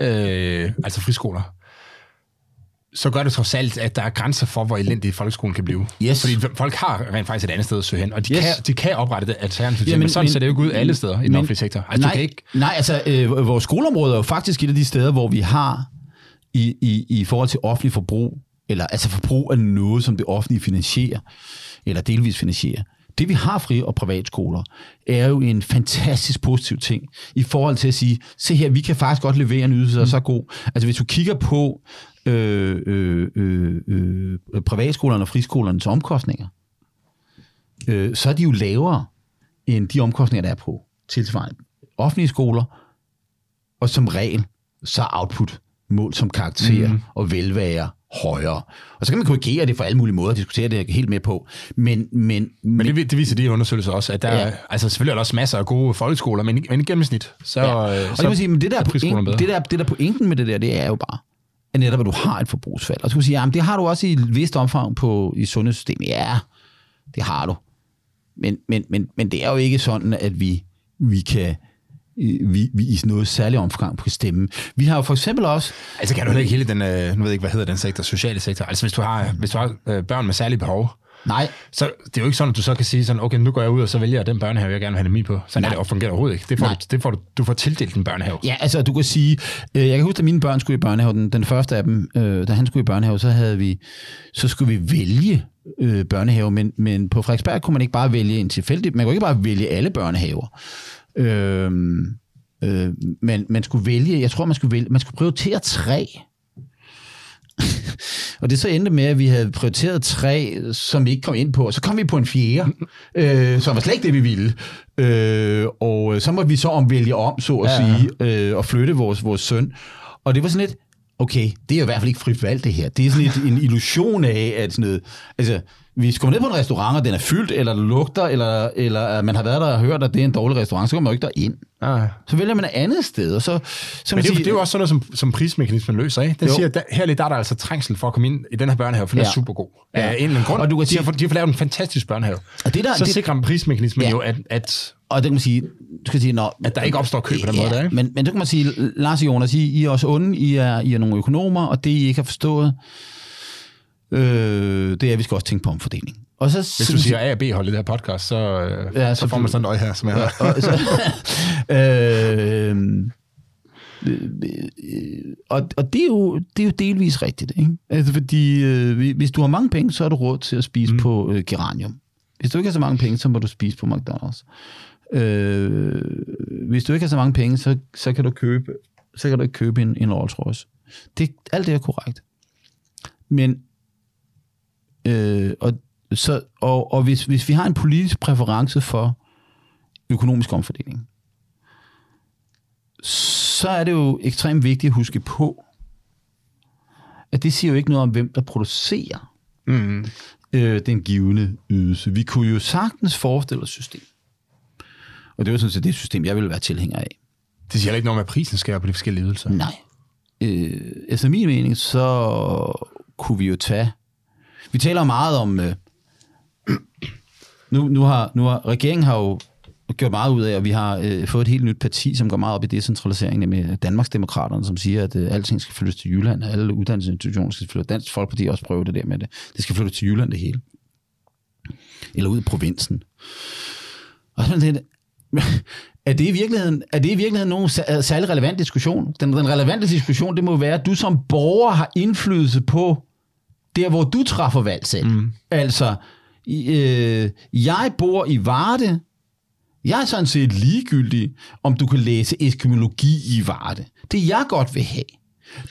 øh, altså friskoler, så gør det trods alt, at der er grænser for, hvor elendig folkeskolen kan blive. Yes. Fordi folk har rent faktisk et andet sted at søge hen, og de, yes. kan, de kan oprette det alternativt, ja, men, men sådan men, ser det jo ikke ud alle steder i den offentlige sektor. Altså, nej, du kan ikke... nej, altså øh, vores skoleområde er jo faktisk et af de steder, hvor vi har i, i, i forhold til offentlig forbrug, eller altså forbrug af noget, som det offentlige finansierer, eller delvis finansierer. Det vi har fri- og privatskoler, er jo en fantastisk positiv ting, i forhold til at sige, se her, vi kan faktisk godt levere en ydelse, der er så god. Altså hvis du kigger på øh, øh, øh, øh, privatskolerne og friskolernes omkostninger, øh, så er de jo lavere end de omkostninger, der er på tilsvarende offentlige skoler, og som regel, så er output mål som karakter mm. og velvære højere. Og så kan man korrigere det for alle mulige måder, diskutere det helt med på. Men, men, men det, det viser de undersøgelser også, at der ja. er, altså selvfølgelig er der også masser af gode folkeskoler, men, men i gennemsnit, så, ja. og så det, sige, men det der, point, det, der, det der pointen med det der, det er jo bare, er netop, at du har et forbrugsfald. Og så kan du sige, jamen det har du også i et vist omfang på, i sundhedssystemet. Ja, det har du. Men, men, men, men det er jo ikke sådan, at vi, vi kan vi, vi i noget særligt omfang på stemme. Vi har jo for eksempel også... Altså kan du heller ikke hele den, øh, nu ved jeg ikke, hvad hedder den sektor, sociale sektor. Altså hvis du har, hvis du har øh, børn med særlige behov, Nej. Så det er jo ikke sådan, at du så kan sige sådan, okay, nu går jeg ud, og så vælger jeg den børnehave, jeg gerne vil have dem på. Sådan Nej. er det og fungerer overhovedet ikke. Det får, du, det får du, du får tildelt en børnehave. Ja, altså du kan sige, øh, jeg kan huske, at mine børn skulle i børnehave, den, den første af dem, øh, da han skulle i børnehave, så havde vi, så skulle vi vælge øh, børnehave, men, men på Frederiksberg kunne man ikke bare vælge en tilfældig, man kunne ikke bare vælge alle børnehaver. Øh, øh, men man skulle vælge, jeg tror, man skulle, vælge, man skulle prioritere tre og det så endte med, at vi havde prioriteret tre, som vi ikke kom ind på, og så kom vi på en fjerde, øh, som var slet ikke det, vi ville. Øh, og så måtte vi så omvælge om, så at ja. sige, øh, og flytte vores, vores søn. Og det var sådan lidt, okay, det er jo i hvert fald ikke frit valg, det her. Det er sådan lidt en illusion af, at sådan noget, altså, hvis kommer ned på en restaurant, og den er fyldt, eller der lugter, eller, eller man har været der og hørt, at det er en dårlig restaurant, så kommer man jo ikke derind. Ah. Så vælger man et andet sted. Og så, så Men det, siger, det er jo også sådan noget, som, som prismekanismen løser. Ikke? Den jo. siger, at der, her der er der altså trængsel for at komme ind i den her børnehave, for den ja. er super god. Ja. Af en eller anden grund. Og du kan sige, de, har, de har lavet en fantastisk børnehave. Og det der, så det, sikrer prismekanismen ja. jo, at, at og det kan man sige, du skal sige, når, at der ikke opstår køb på den ja, måde der, ikke? Men, men det kan man sige, Lars og Jonas, I, I er også onde, I er, I er nogle økonomer, og det I ikke har forstået, øh, det er, at vi skal også tænke på omfordeling. Og så, Hvis du siger A og B-hold i det her podcast, så, øh, ja, så, så får man sådan et øje her, som jeg har. Og, så, øh, og, og det, er jo, det er jo delvis rigtigt, ikke? Altså, fordi øh, hvis du har mange penge, så har du råd til at spise mm. på øh, geranium. Hvis du ikke har så mange penge, så må du spise på McDonald's. Øh, hvis du ikke har så mange penge, så, så kan du købe så kan du ikke købe en, en Rolls Royce. Det, alt det er korrekt. Men, øh, og, så, og, og hvis, hvis vi har en politisk præference for økonomisk omfordeling, så er det jo ekstremt vigtigt at huske på, at det siger jo ikke noget om, hvem der producerer Mm. øh, den givende ydelse. Vi kunne jo sagtens forestille os system. Og det var sådan set det system, jeg ville være tilhænger af. Det siger ikke noget om, at prisen skal være på de forskellige ydelser. Nej. Øh, efter min mening, så kunne vi jo tage... Vi taler meget om... Øh, nu, nu, har, nu har regeringen har jo gjort meget ud af, og vi har øh, fået et helt nyt parti, som går meget op i decentralisering, nemlig Danmarksdemokraterne, som siger, at øh, alting skal flyttes til Jylland, og alle uddannelsesinstitutioner skal flyttes. Dansk Folkeparti også prøver det der med det. Det skal flyttes til Jylland det hele. Eller ud i provinsen. Og sådan lidt, er det i virkeligheden, er det i virkeligheden nogen særlig relevant diskussion? Den, den relevante diskussion, det må være, at du som borger har indflydelse på der, hvor du træffer valg selv. Mm. Altså, øh, jeg bor i Varde. Jeg er sådan set ligegyldig, om du kan læse eskimologi i Varde. Det jeg godt vil have,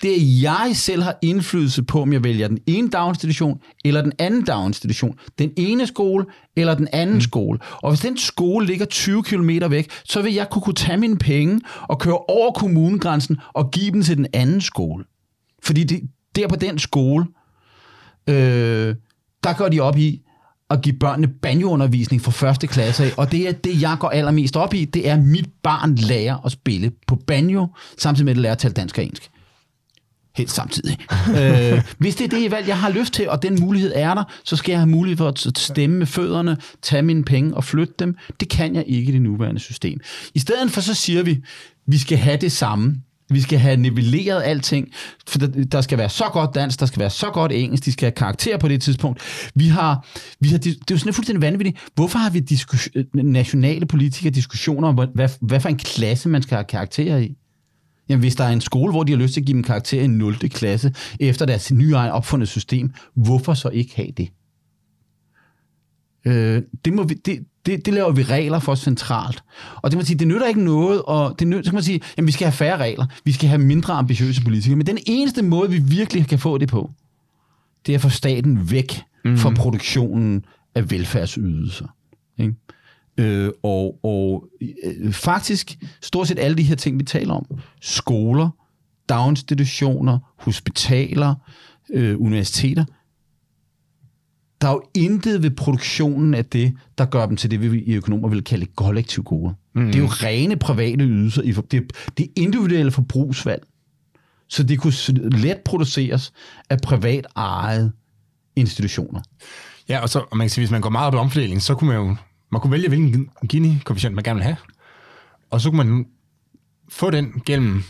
det er, jeg selv har indflydelse på, om jeg vælger den ene daginstitution eller den anden daginstitution. Den ene skole eller den anden mm. skole. Og hvis den skole ligger 20 km væk, så vil jeg kunne, kunne tage mine penge og køre over kommunegrænsen og give dem til den anden skole. Fordi det, der på den skole, øh, der går de op i at give børnene banjoundervisning fra første klasse af, og det er det, jeg går allermest op i, det er, at mit barn lærer at spille på banjo, samtidig med at det lærer at tale dansk og engelsk. Helt samtidig. øh, hvis det er det valg, jeg har lyst til, og den mulighed er der, så skal jeg have mulighed for at stemme med fødderne, tage mine penge og flytte dem. Det kan jeg ikke i det nuværende system. I stedet for så siger vi, vi skal have det samme. Vi skal have nivelleret alting, for der, der skal være så godt dansk, der skal være så godt engelsk, de skal have karakter på det tidspunkt. Vi har, vi har, det er jo sådan fuldstændig vanvittigt. Hvorfor har vi diskus, nationale politikere diskussioner om, hvad, hvad for en klasse man skal have karakter i? Jamen, hvis der er en skole, hvor de har lyst til at give dem karakter i 0. klasse, efter deres nye egen opfundet system, hvorfor så ikke have det? Øh, det, må vi, det, det, det laver vi regler for centralt. Og det må sige, det nytter ikke noget, og det nytter, så kan man sige, jamen vi skal have færre regler, vi skal have mindre ambitiøse politikere, men den eneste måde, vi virkelig kan få det på, det er at få staten væk mm. fra produktionen af velfærdsydelser. Ikke? Øh, og og øh, faktisk stort set alle de her ting, vi taler om, skoler, daginstitutioner, hospitaler, øh, universiteter, der er jo intet ved produktionen af det, der gør dem til det, vi i økonomer vil kalde kollektiv gode. Mm. Det er jo rene private ydelser. Det, det er individuelle forbrugsvalg. Så det kunne let produceres af privat ejede institutioner. Ja, og så og man kan sige, hvis man går meget op i omfordeling, så kunne man jo man kunne vælge, hvilken Gini-koefficient man gerne vil have. Og så kunne man få den gennem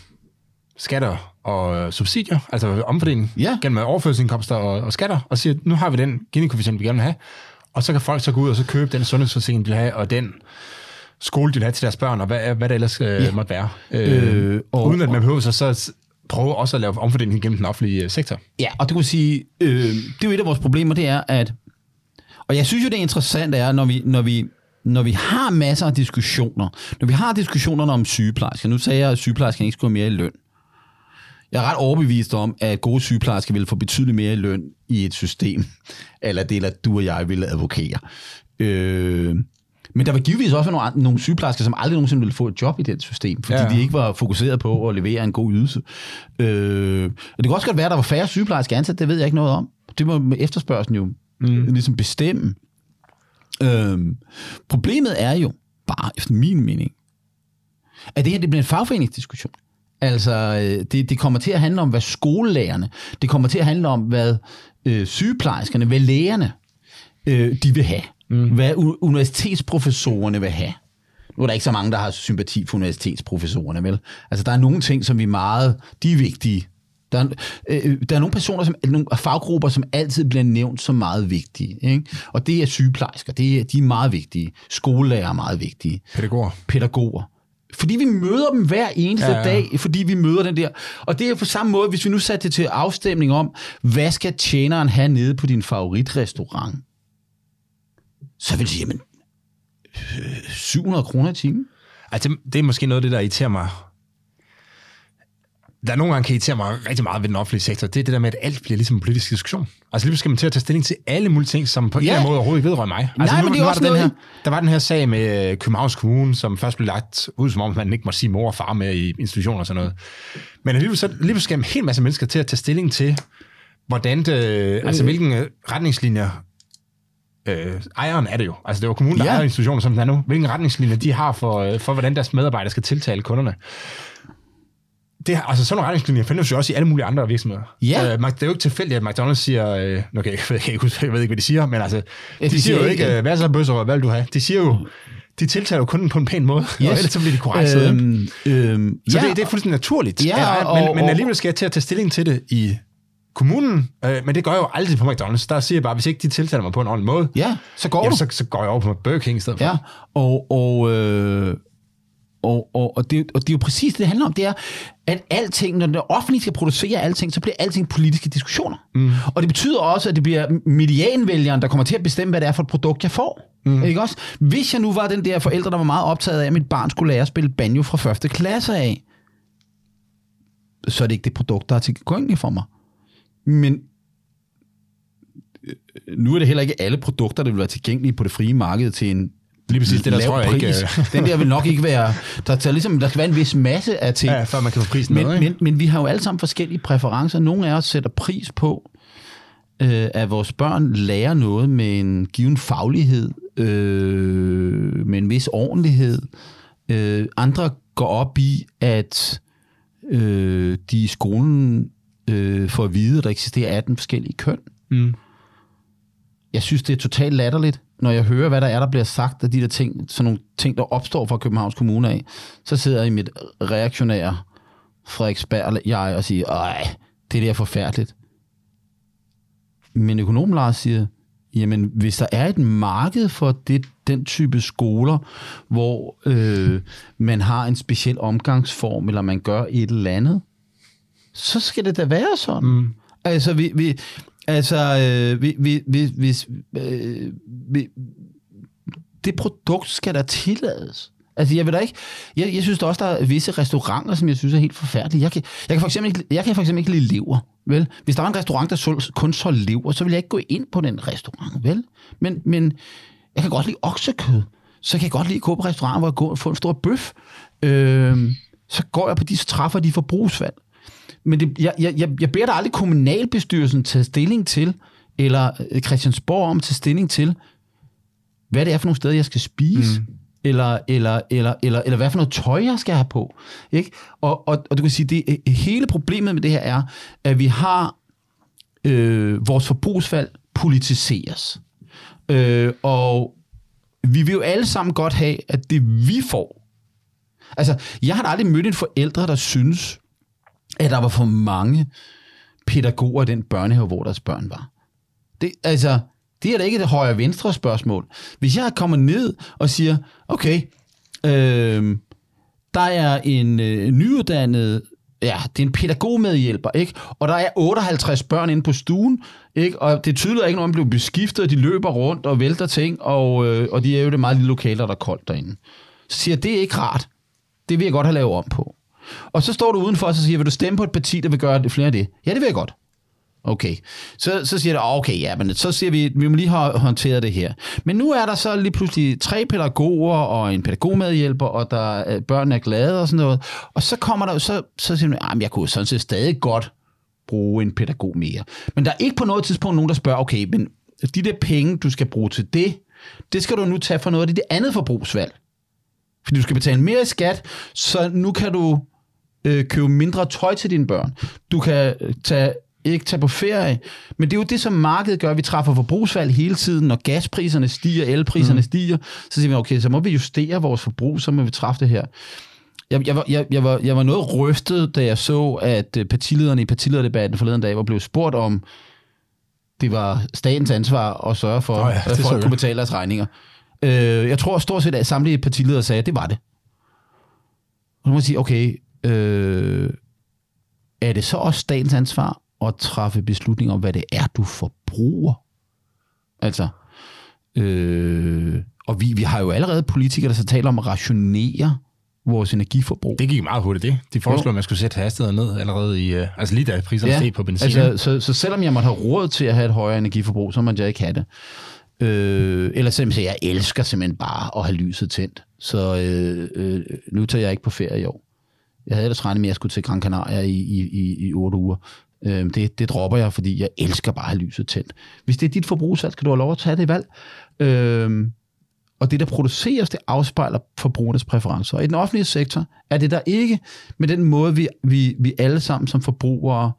skatter og øh, subsidier, altså omfordeling, Ja. gennem overførselsindkomster og, og skatter, og siger, nu har vi den Gini-koefficient, vi gerne vil have. Og så kan folk så gå ud og så købe den sundhedsforsikring, de vil have, og den skole, de vil have til deres børn, og hvad, hvad det ellers øh, Ja. måtte være. Øh, Øh, og- uden at man behøver så, så s- prøve også at lave omfordeling gennem den offentlige øh, sektor. Ja, og det man sige, øh, det er jo et af vores problemer, det er, at, og jeg synes jo, det er interessant, er, når vi, når vi, når vi har masser af diskussioner, når vi har diskussionerne om sygeplejersker, nu sagde jeg, at sygeplejersker ikke skulle have mere i løn. Jeg er ret overbevist om, at gode sygeplejersker vil få betydeligt mere i løn i et system, eller det, eller du og jeg ville advokere. Øh, men der vil givetvis også være nogle, nogle sygeplejersker, som aldrig nogensinde ville få et job i det system, fordi ja. Ja. de ikke var fokuseret på at levere en god ydelse. Øh, og det kan også godt være, at der var færre sygeplejersker ansat, det ved jeg ikke noget om. Det må efterspørgselen jo mm. ligesom bestemme. Øh, problemet er jo bare, efter min mening, at det her det bliver en fagforeningsdiskussion. Altså, øh, det, det kommer til at handle om, hvad skolelærerne, det kommer til at handle om, hvad øh, sygeplejerskerne, hvad lægerne, øh, de vil have. Mm. Hvad universitetsprofessorerne vil have. Nu er der ikke så mange, der har sympati for universitetsprofessorerne, vel? Altså, der er nogle ting, som vi meget, de er vigtige. Der er, øh, der er nogle personer, som, nogle faggrupper, som altid bliver nævnt som meget vigtige. Ikke? Og det er sygeplejersker, det er, de er meget vigtige. Skolelærer er meget vigtige Pædagoger. pædagoger. Fordi vi møder dem hver eneste ja, Ja, dag, fordi vi møder den der. Og det er på samme måde, hvis vi nu satte det til afstemning om, hvad skal tjeneren have nede på din favoritrestaurant? Så vil jeg sige, jamen, øh, 700 kroner i timen. Altså, det, det er måske noget af det, der irriterer mig der er nogle gange kan irritere mig rigtig meget ved den offentlige sektor, det er det der med, at alt bliver ligesom en politisk diskussion. Altså lige skal man til at tage stilling til alle mulige ting, som på en Ja. eller anden måde overhovedet ikke vedrører mig. Altså, Nej, nu, men det er også der, den noget- her, der var den her sag med øh, Københavns Kommune, som først blev lagt ud, som om man ikke må sige mor og far med i institutioner og sådan noget. Men alligevel, så, alligevel skal en hel masse mennesker til at tage stilling til, hvordan det, altså hvilken øh, retningslinjer øh, ejeren er det jo. Altså det var kommunen, der Ja. ejer institutioner, som den er nu. Hvilke retningslinjer de har for, øh, for hvordan deres medarbejdere skal tiltale kunderne. Det, altså sådan nogle retningslinjer findes jo også i alle mulige andre virksomheder. Ja. Øh, det er jo ikke tilfældigt, at McDonald's siger, øh, kan jeg, kan ikke jeg ved ikke, hvad de siger, men altså, Ja, de, de siger jo ikke- øh, hvad så bøsser, hvad vil du have? De siger jo, de tiltaler jo kunden på en pæn måde, yes. og ellers så bliver de korrekt. Øhm, Øhm, så ja, det, det er fuldstændig naturligt. Ja, og- men, men og- alligevel skal jeg til at tage stilling til det i kommunen, øh, men det gør jeg jo aldrig på McDonald's. Der siger jeg bare, hvis ikke de tiltaler mig på en ordentlig måde, Ja, så går jamen, du. så, så går jeg over på Burger King i stedet for. Ja, og, og, øh, og, og, og, det, og det er jo præcis det, det handler om, det er, at alting, når det offentlige skal producere alting, så bliver alting politiske diskussioner. Mm. Og det betyder også, at det bliver medianvælgeren, der kommer til at bestemme, hvad det er for et produkt, jeg får. Mm. Ikke også? Hvis jeg nu var den der forældre, der var meget optaget af, at mit barn skulle lære at spille banjo fra første klasse af, så er det ikke det produkt, der er tilgængeligt for mig. Men øh, nu er det heller ikke alle produkter, der vil være tilgængelige på det frie marked til en Lige præcis det, der tror jeg ikke, pris. øh. Den der vil nok ikke være... Der, der, ligesom, der skal være en vis masse af ting. Ja, før man kan få prisen men, med, ikke? men, men vi har jo alle sammen forskellige præferencer. Nogle af os sætter pris på, øh, at vores børn lærer noget med en given faglighed, øh, med en vis ordentlighed. Øh, andre går op i, at øh, de i skolen øh, får at vide, at der eksisterer 18 forskellige køn. Mm. Jeg synes, det er totalt latterligt, når jeg hører, hvad der er, der bliver sagt af de der ting, sådan nogle ting, der opstår fra Københavns Kommune af. Så sidder jeg i mit reaktionære Frederiksberg jeg og siger, ej, det der er forfærdeligt. Men økonom Lars siger, jamen hvis der er et marked for det, den type skoler, hvor øh, man har en speciel omgangsform, eller man gør et eller andet, så skal det da være sådan. Mm. Altså, vi, vi, altså øh, vi, vi, vi, hvis, øh, vi, det produkt skal der tillades. Altså, jeg ved da ikke, jeg, jeg synes der også, der er visse restauranter, som jeg synes er helt forfærdelige. Jeg kan, jeg kan for eksempel ikke, jeg kan for eksempel ikke lide lever, vel? Hvis der var en restaurant, der sol, kun så lever, så ville jeg ikke gå ind på den restaurant, vel? Men, men jeg kan godt lide oksekød. Så kan jeg godt lide at gå på restaurant, hvor jeg går og får en stor bøf. Øh, så går jeg på de, så træffer de forbrugsvalg. Men det, jeg, jeg, jeg, jeg beder da aldrig kommunalbestyrelsen tage stilling til, eller øh, Christiansborg om at tage stilling til, hvad det er for nogle steder, jeg skal spise, mm. eller, eller, eller, eller, eller hvad for noget tøj, jeg skal have på. Ikke? Og, og, og du kan sige, det øh, hele problemet med det her er, at vi har øh, vores forbrugsvalg politiseres. Øh, og vi vil jo alle sammen godt have, at det vi får. Altså, jeg har da aldrig mødt en forældre, der synes, at der var for mange pædagoger i den børnehave, hvor deres børn var. Det, altså, det er da ikke et højre-venstre spørgsmål. Hvis jeg kommer ned og siger, okay, øh, der er en øh, nyuddannet, ja, det er en pædagogmedhjælper, ikke? Og der er 58 børn inde på stuen, ikke? Og det tyder ikke, når man bliver beskiftet, og de løber rundt og vælter ting, og, øh, og de er jo det meget lille lokale, der er koldt derinde. Så siger jeg, det er ikke rart. Det vil jeg godt have lavet om på. Og så står du udenfor og så siger, vil du stemme på et parti, der vil gøre det flere af det? Ja, det vil jeg godt. Okay. Så, så siger du, ah, okay, ja, men så siger vi, vi må lige have håndteret det her. Men nu er der så lige pludselig tre pædagoger og en pædagogmedhjælper, og der øh, børnene er glade og sådan noget. Og så kommer der, så, så siger man, "Ah, men jeg kunne sådan set stadig godt bruge en pædagog mere. Men der er ikke på noget tidspunkt nogen, der spørger, okay, men de der penge, du skal bruge til det, det skal du nu tage for noget af det, det andet forbrugsvalg. Fordi du skal betale mere i skat, så nu kan du øh, købe mindre tøj til dine børn. Du kan øh, tage, ikke tage på ferie. Men det er jo det, som markedet gør. Vi træffer forbrugsvalg hele tiden. Når gaspriserne stiger, elpriserne mm. stiger, så siger vi, okay, så må vi justere vores forbrug, så må vi træffe det her. Jeg, jeg, var, jeg, jeg, var, jeg var noget rystet, da jeg så, at øh, partilederne i partilederdebatten forleden dag var blevet spurgt om, det var statens ansvar at sørge for, oh ja, at folk jeg. kunne betale deres regninger. Øh, jeg tror stort set, at samtlige partiledere sagde, at det var det. Og så må man sige, okay, øh, er det så også statens ansvar at træffe beslutninger om, hvad det er, du forbruger? Altså, øh, og vi, vi har jo allerede politikere, der så taler om at rationere vores energiforbrug. Det gik meget hurtigt, det. De foreslog, at man skulle sætte hastigheden ned allerede i... Øh, altså lige da priserne steg på benzin. altså, så, så selvom jeg måtte have råd til at have et højere energiforbrug, så måtte jeg ikke have det. Øh, eller simpelthen, jeg elsker simpelthen bare at have lyset tændt. Så øh, øh, nu tager jeg ikke på ferie i år. Jeg havde ellers regnet med, at jeg skulle til Gran Canaria i, i, i, i 8 uger. Øh, det, det dropper jeg, fordi jeg elsker bare at have lyset tændt. Hvis det er dit forbrugsvalg, skal du have lov at tage det valg. Øh, og det, der produceres, det afspejler forbrugernes præferencer. Og i den offentlige sektor er det der ikke med den måde, vi, vi, vi alle sammen som forbrugere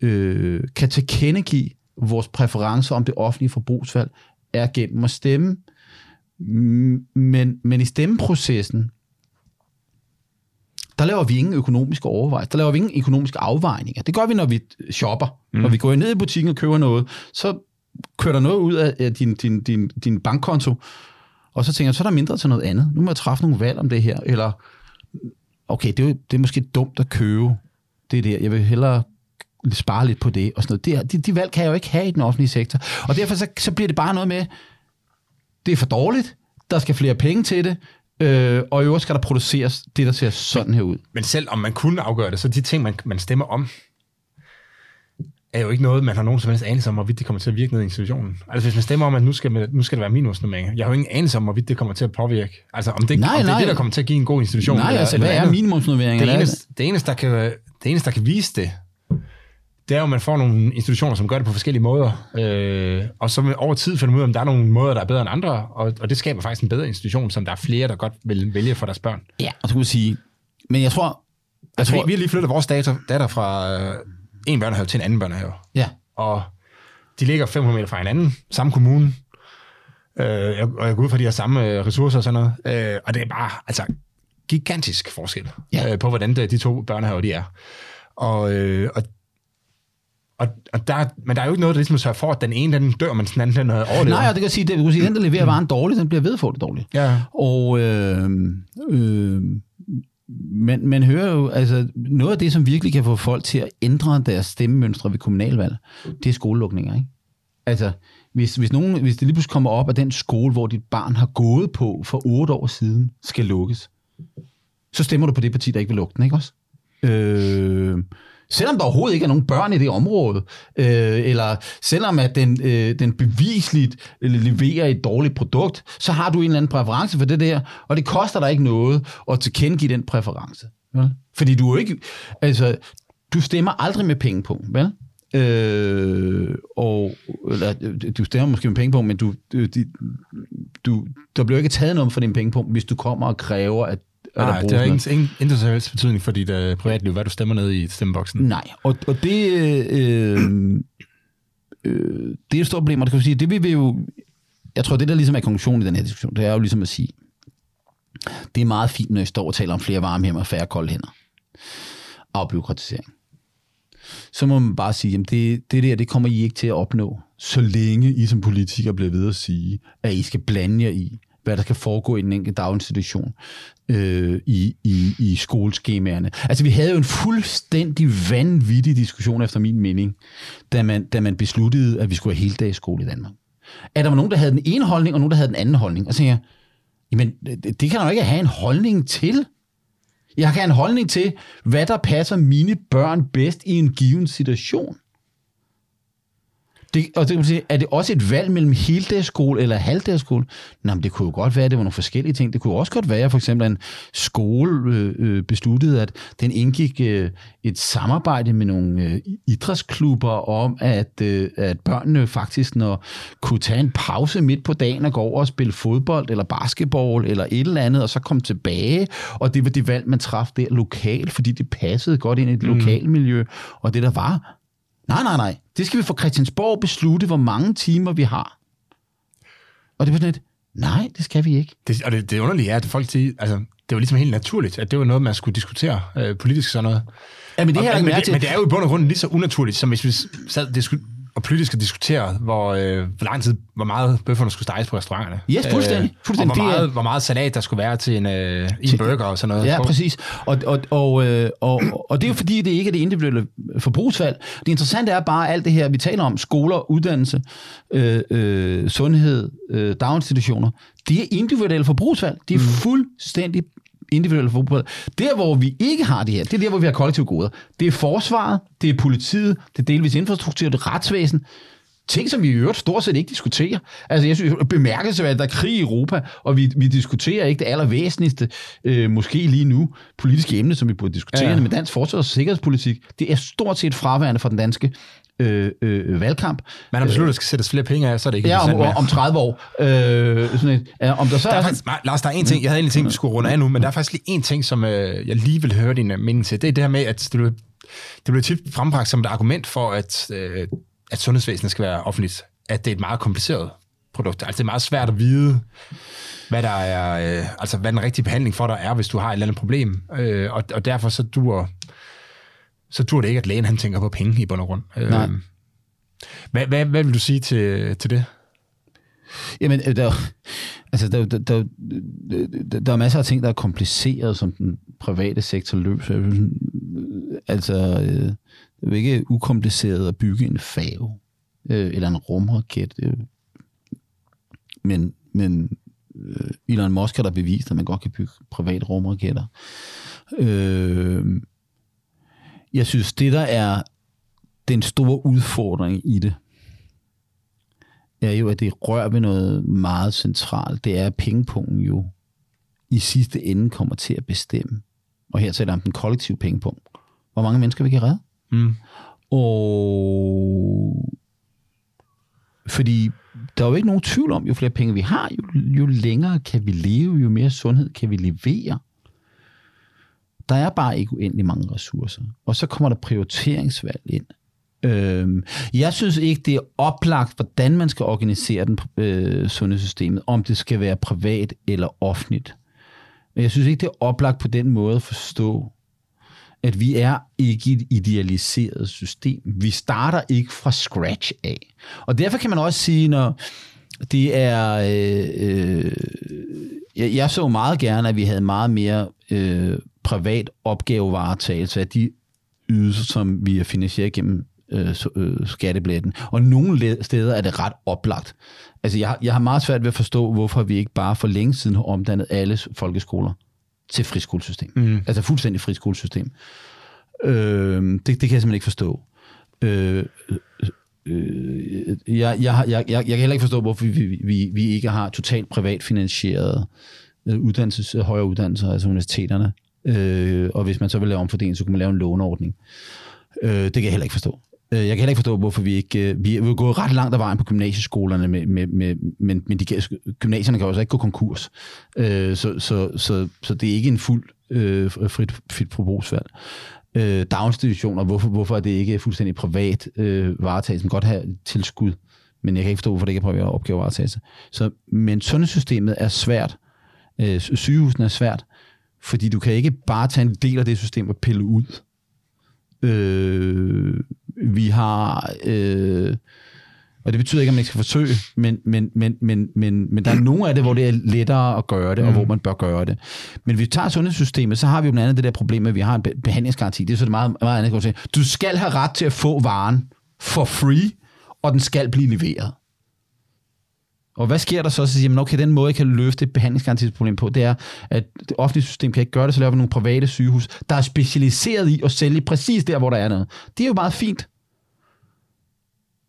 øh, kan tilkendegive vores præferencer om det offentlige forbrugsvalg, er gennem at stemme. Men, men i stemmeprocessen, der laver vi ingen økonomiske overvejelser. Der laver vi ingen økonomiske afvejninger. Det gør vi, når vi shopper. Mm. Når vi går ned i butikken og køber noget, så kører der noget ud af din, din, din, din bankkonto, og så tænker jeg, så er der mindre til noget andet. Nu må jeg træffe nogle valg om det her. Eller, okay, det er, det er måske dumt at købe det der. Jeg vil hellere spare lidt på det. Og sådan noget. Det, de, de valg kan jeg jo ikke have i den offentlige sektor. Og derfor så, så bliver det bare noget med, det er for dårligt, der skal flere penge til det, øh, og i øvrigt skal der produceres det, der ser sådan her ud. Men selv om man kunne afgøre det, så de ting, man, man stemmer om, er jo ikke noget, man har nogen som helst anelse om, hvorvidt det kommer til at virke ned i institutionen. Altså hvis man stemmer om, at nu skal, nu skal det være minimumsnummeringer, jeg har jo ingen anelse om, hvorvidt det kommer til at påvirke. Altså om det, Nej, om det er nej. det, der kommer til at give en god institution. Nej, eller, altså, eller hvad er andet. minimumsnummeringer? Det eneste, det, eneste, der kan, det eneste, der kan vise det, det er jo, at man får nogle institutioner, som gør det på forskellige måder. Øh, og så med, over tid finder man ud af, om der er nogle måder, der er bedre end andre, og, og det skaber faktisk en bedre institution, som der er flere, der godt vil vælge for deres børn. Ja, og så kan man sige, men jeg tror, jeg Altså, tror vi, vi har lige flyttet vores datter, datter fra øh, en børnehave til en anden børnehave. ja, Og de ligger 500 meter fra hinanden, samme kommune, øh, jeg- og jeg går ud fra, de har samme øh, ressourcer og sådan noget. Øh, og det er bare altså, gigantisk forskel Ja. øh, på, hvordan de, de to børnehaver de er. Og, øh, og, og, og der, men der er jo ikke noget, der ligesom sørger for, at den ene den dør, mens den anden den overlever. Nej, og det kan sige, det, du kan sige, den, der leverer varen dårligt, den bliver ved få det dårligt. Ja. Og øh, øh, men man hører jo, altså noget af det, som virkelig kan få folk til at ændre deres stemmemønstre ved kommunalvalg, det er skolelukninger, ikke? Altså, hvis, hvis, nogen, hvis det lige pludselig kommer op, at den skole, hvor dit barn har gået på for otte år siden, skal lukkes, så stemmer du på det parti, der ikke vil lukke den, ikke også? Øh, selvom der overhovedet ikke er nogen børn i det område, øh, eller selvom at den, øh, den bevisligt leverer et dårligt produkt, så har du en eller anden præference for det der, og det koster dig ikke noget at tilkendegive den præference. Vel? Fordi du er jo ikke, altså, du stemmer aldrig med penge på, vel? Øh, og eller, du stemmer måske med penge på, men du, du, du, der bliver ikke taget noget for din penge på, hvis du kommer og kræver, at, Nej, det har ingen, ingen, ingen som helst betydning for dit øh, privatliv, hvad du stemmer ned i stemmeboksen. Nej, og, og det, øh, øh, det er et stort problem, og det kan sige, det vil vi jo, jeg tror, det der ligesom er konklusionen i den her diskussion, det er jo ligesom at sige, det er meget fint, når jeg står og taler om flere varme hænder og færre kolde hænder. Afbyråkratisering. Så må man bare sige, at det, det der, det kommer I ikke til at opnå, så længe I som politikere bliver ved at sige, at I skal blande jer i, hvad der skal foregå i den enkelte daginstitution øh, i, i, i skoleskemaerne. Altså, vi havde jo en fuldstændig vanvittig diskussion, efter min mening, da man, da man besluttede, at vi skulle have heldagsskole i Danmark. At der var nogen, der havde den ene holdning, og nogen, der havde den anden holdning. Og så tænkte jeg, jamen, det, det kan man jo ikke have en holdning til. Jeg kan have en holdning til, hvad der passer mine børn bedst i en given situation. Det, og det kan man sige, er det også et valg mellem heldagsskole eller halvdagsskole? Nej, men det kunne jo godt være, at det var nogle forskellige ting. Det kunne også godt være, for eksempel, at en skole øh, øh, besluttede, at den indgik øh, et samarbejde med nogle øh, idrætsklubber om, at, øh, at børnene faktisk når, kunne tage en pause midt på dagen og gå over og spille fodbold eller basketball eller et eller andet, og så komme tilbage. Og det var det valg, man traf der lokalt, fordi det passede godt ind i det mm. lokalmiljø. Og det der var, Nej, nej, nej. Det skal vi fra Christiansborg beslutte, hvor mange timer vi har. Og det var sådan lidt, nej, det skal vi ikke. Det, og det, det underlige er, at folk siger, altså, det var ligesom helt naturligt, at det var noget, man skulle diskutere øh, politisk sådan noget. Ja, men det her er og, men, mærke det, men det er jo i bund og grund lige så unaturligt, som hvis vi sad disku, og politisk skal diskutere, hvor, øh, hvor lang tid, hvor meget bøfferne skulle steges på restauranterne. Yes, fuldstændig. Fuldstændig. Og hvor meget, hvor meget salat, der skulle være til en, øh, i en burger og sådan noget. Ja, præcis. Og, og, og, øh, og, og det er jo fordi, det ikke er det individuelle forbrugsvalg. Det interessante er bare alt det her, vi taler om, skoler, uddannelse, øh, øh, sundhed, øh, daginstitutioner, det er individuelle forbrugsvalg. Det er fuldstændig individuelle forbrug. Der, hvor vi ikke har det her, det er der, hvor vi har kollektive goder. Det er forsvaret, det er politiet, det er delvis infrastruktur, det er retsvæsen. Ting, som vi i øvrigt stort set ikke diskuterer. Altså, jeg synes, bemærkelsesværdigt, at der er krig i Europa, og vi, vi diskuterer ikke det allervæsentligste, øh, måske lige nu, politiske emne, som vi burde diskutere, Ja. med dansk forsvars- og sikkerhedspolitik. Det er stort set fraværende for den danske øh, øh, valgkamp. Man har besluttet, at der skal sættes flere penge af, så er det ikke Ja, om, om 30 år. Øh, sådan et, ja, om der så Der er er, faktisk, nej, Lars, der er en ting, jeg havde egentlig tænkt, vi skulle runde af nu, men der er faktisk lige en ting, som øh, jeg lige vil høre din øh, mening til. Det er det her med, at det bliver, det bliver tit frembragt som et argument for, at, øh, at sundhedsvæsenet skal være offentligt. At det er et meget kompliceret produkt. Altså det er meget svært at vide, hvad der er, øh, altså hvad den rigtige behandling for dig er, hvis du har et eller andet problem. Øh, og, og derfor så dur, så dur det ikke, at lægen han tænker på penge i bund og grund. Øh, Nej. Hvad, hvad, hvad vil du sige til, til det? Jamen, øh, der, altså, der, der, der, der, der er masser af ting, der er kompliceret, som den private sektor løser. Øh, Altså, øh, det er ikke ukompliceret at bygge en øh, eller en rumraket. Men, men Elon Musk har da bevist, at man godt kan bygge private rumraketter. Øh, jeg synes, det der er den store udfordring i det, er jo, at det rører ved noget meget centralt. Det er, at pengepunkten jo i sidste ende kommer til at bestemme. Og her taler jeg om den kollektive pengepunkt. Hvor mange mennesker vi kan redde. Mm. Og fordi der er jo ikke nogen tvivl om, jo flere penge vi har, jo, jo længere kan vi leve, jo mere sundhed kan vi levere. Der er bare ikke uendelig mange ressourcer. Og så kommer der prioriteringsvalg ind. Øhm, jeg synes ikke, det er oplagt, hvordan man skal organisere den, øh, sundhedssystemet, om det skal være privat eller offentligt. Men jeg synes ikke, det er oplagt på den måde at forstå, at vi er ikke et idealiseret system. Vi starter ikke fra scratch af. Og derfor kan man også sige, når det er... Øh, øh, jeg, jeg så meget gerne, at vi havde meget mere øh, privat opgavevaretagelse af de ydelser, som vi er finansieret gennem øh, øh, skattebilletten. Og nogle le- steder er det ret oplagt. Altså, jeg, har- jeg har meget svært ved at forstå, hvorfor vi ikke bare for længe siden har omdannet alle folkeskoler til friskolesystem. Mm. Altså fuldstændig friskolesystem. Øh, det, det kan jeg simpelthen ikke forstå. Øh, øh, jeg, jeg, har- jeg, jeg, jeg kan heller ikke forstå, hvorfor vi, vi, vi ikke har totalt privat finansieret øh, uddannelses, højere uddannelser, altså universiteterne. Øh, og hvis man så vil lave omfordeling, så kunne man lave en låneordning. Øh, det kan jeg heller ikke forstå. Øh, Jeg kan heller ikke forstå, hvorfor vi ikke... øh, Vi er gået ret langt af vejen på gymnasieskolerne, med, med, med, men, men de, gymnasierne kan også ikke gå konkurs. Øh, Så, så, så, så det er ikke en fuld øh, frit, frit forbrugsvalg. Øh, daginstitutioner, hvorfor, hvorfor er det ikke fuldstændig privat øh, varetagelse? Man kan godt have tilskud, men jeg kan ikke forstå, hvorfor det ikke er privat opgavevaretagelse. Så, men sundhedssystemet er svært. Øh, sygehusene er svært, fordi du kan ikke bare tage en del af det system og pille ud. Øh, vi har... Øh, og det betyder ikke, at man ikke skal forsøge, men, men, men, men, men, men der er nogle af det, hvor det er lettere at gøre det, og hvor man bør gøre det. Men hvis vi tager sundhedssystemet, så har vi jo blandt andet det der problem med, at vi har en be- behandlingsgaranti. Det er så det meget, meget andet. Du skal have ret til at få varen for free, og den skal blive leveret. Og hvad sker der så? Så siger man, okay, den måde, jeg kan løse det behandlingsgarantisproblem på, det er, at det offentlige system kan ikke gøre det, så laver vi nogle private sygehus, der er specialiseret i at sælge præcis der, hvor der er noget. Det er jo meget fint.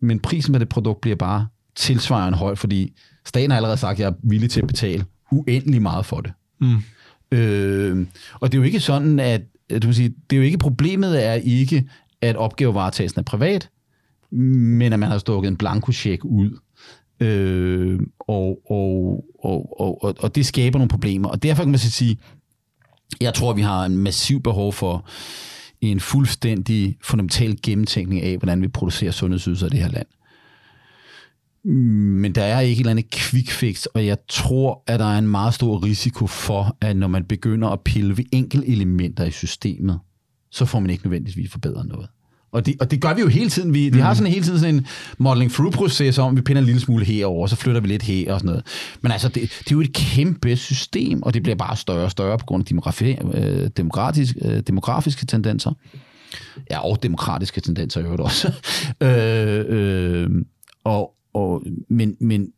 Men prisen på det produkt bliver bare tilsvarende høj, fordi staten har allerede sagt, at jeg er villig til at betale uendelig meget for det. Mm. Øh, og det er jo ikke sådan, at du sige, det er jo ikke problemet er ikke, at opgavevaretagelsen er privat, men at man har stukket en blankocheck ud. Øh, og, og, og, og, og, og det skaber nogle problemer. Og derfor kan man så sige, jeg tror, vi har en massiv behov for en fuldstændig fundamental gennemtænkning af, hvordan vi producerer sundhedsydelser i det her land. Men der er ikke et eller andet quick fix, og jeg tror, at der er en meget stor risiko for, at når man begynder at pille ved enkelte elementer i systemet, så får man ikke nødvendigvis forbedret noget. Og det, og det gør vi jo hele tiden. Vi, vi har sådan hele tiden sådan en modeling through proces om, vi pinder en lille smule herover, så flytter vi lidt her og sådan noget. Men altså, det, det er jo et kæmpe system, og det bliver bare større og større på grund af demografi, øh, demokratisk, øh, demografiske tendenser. Ja, og demokratiske tendenser i øvrigt også. øh, øh, og, og, men, men,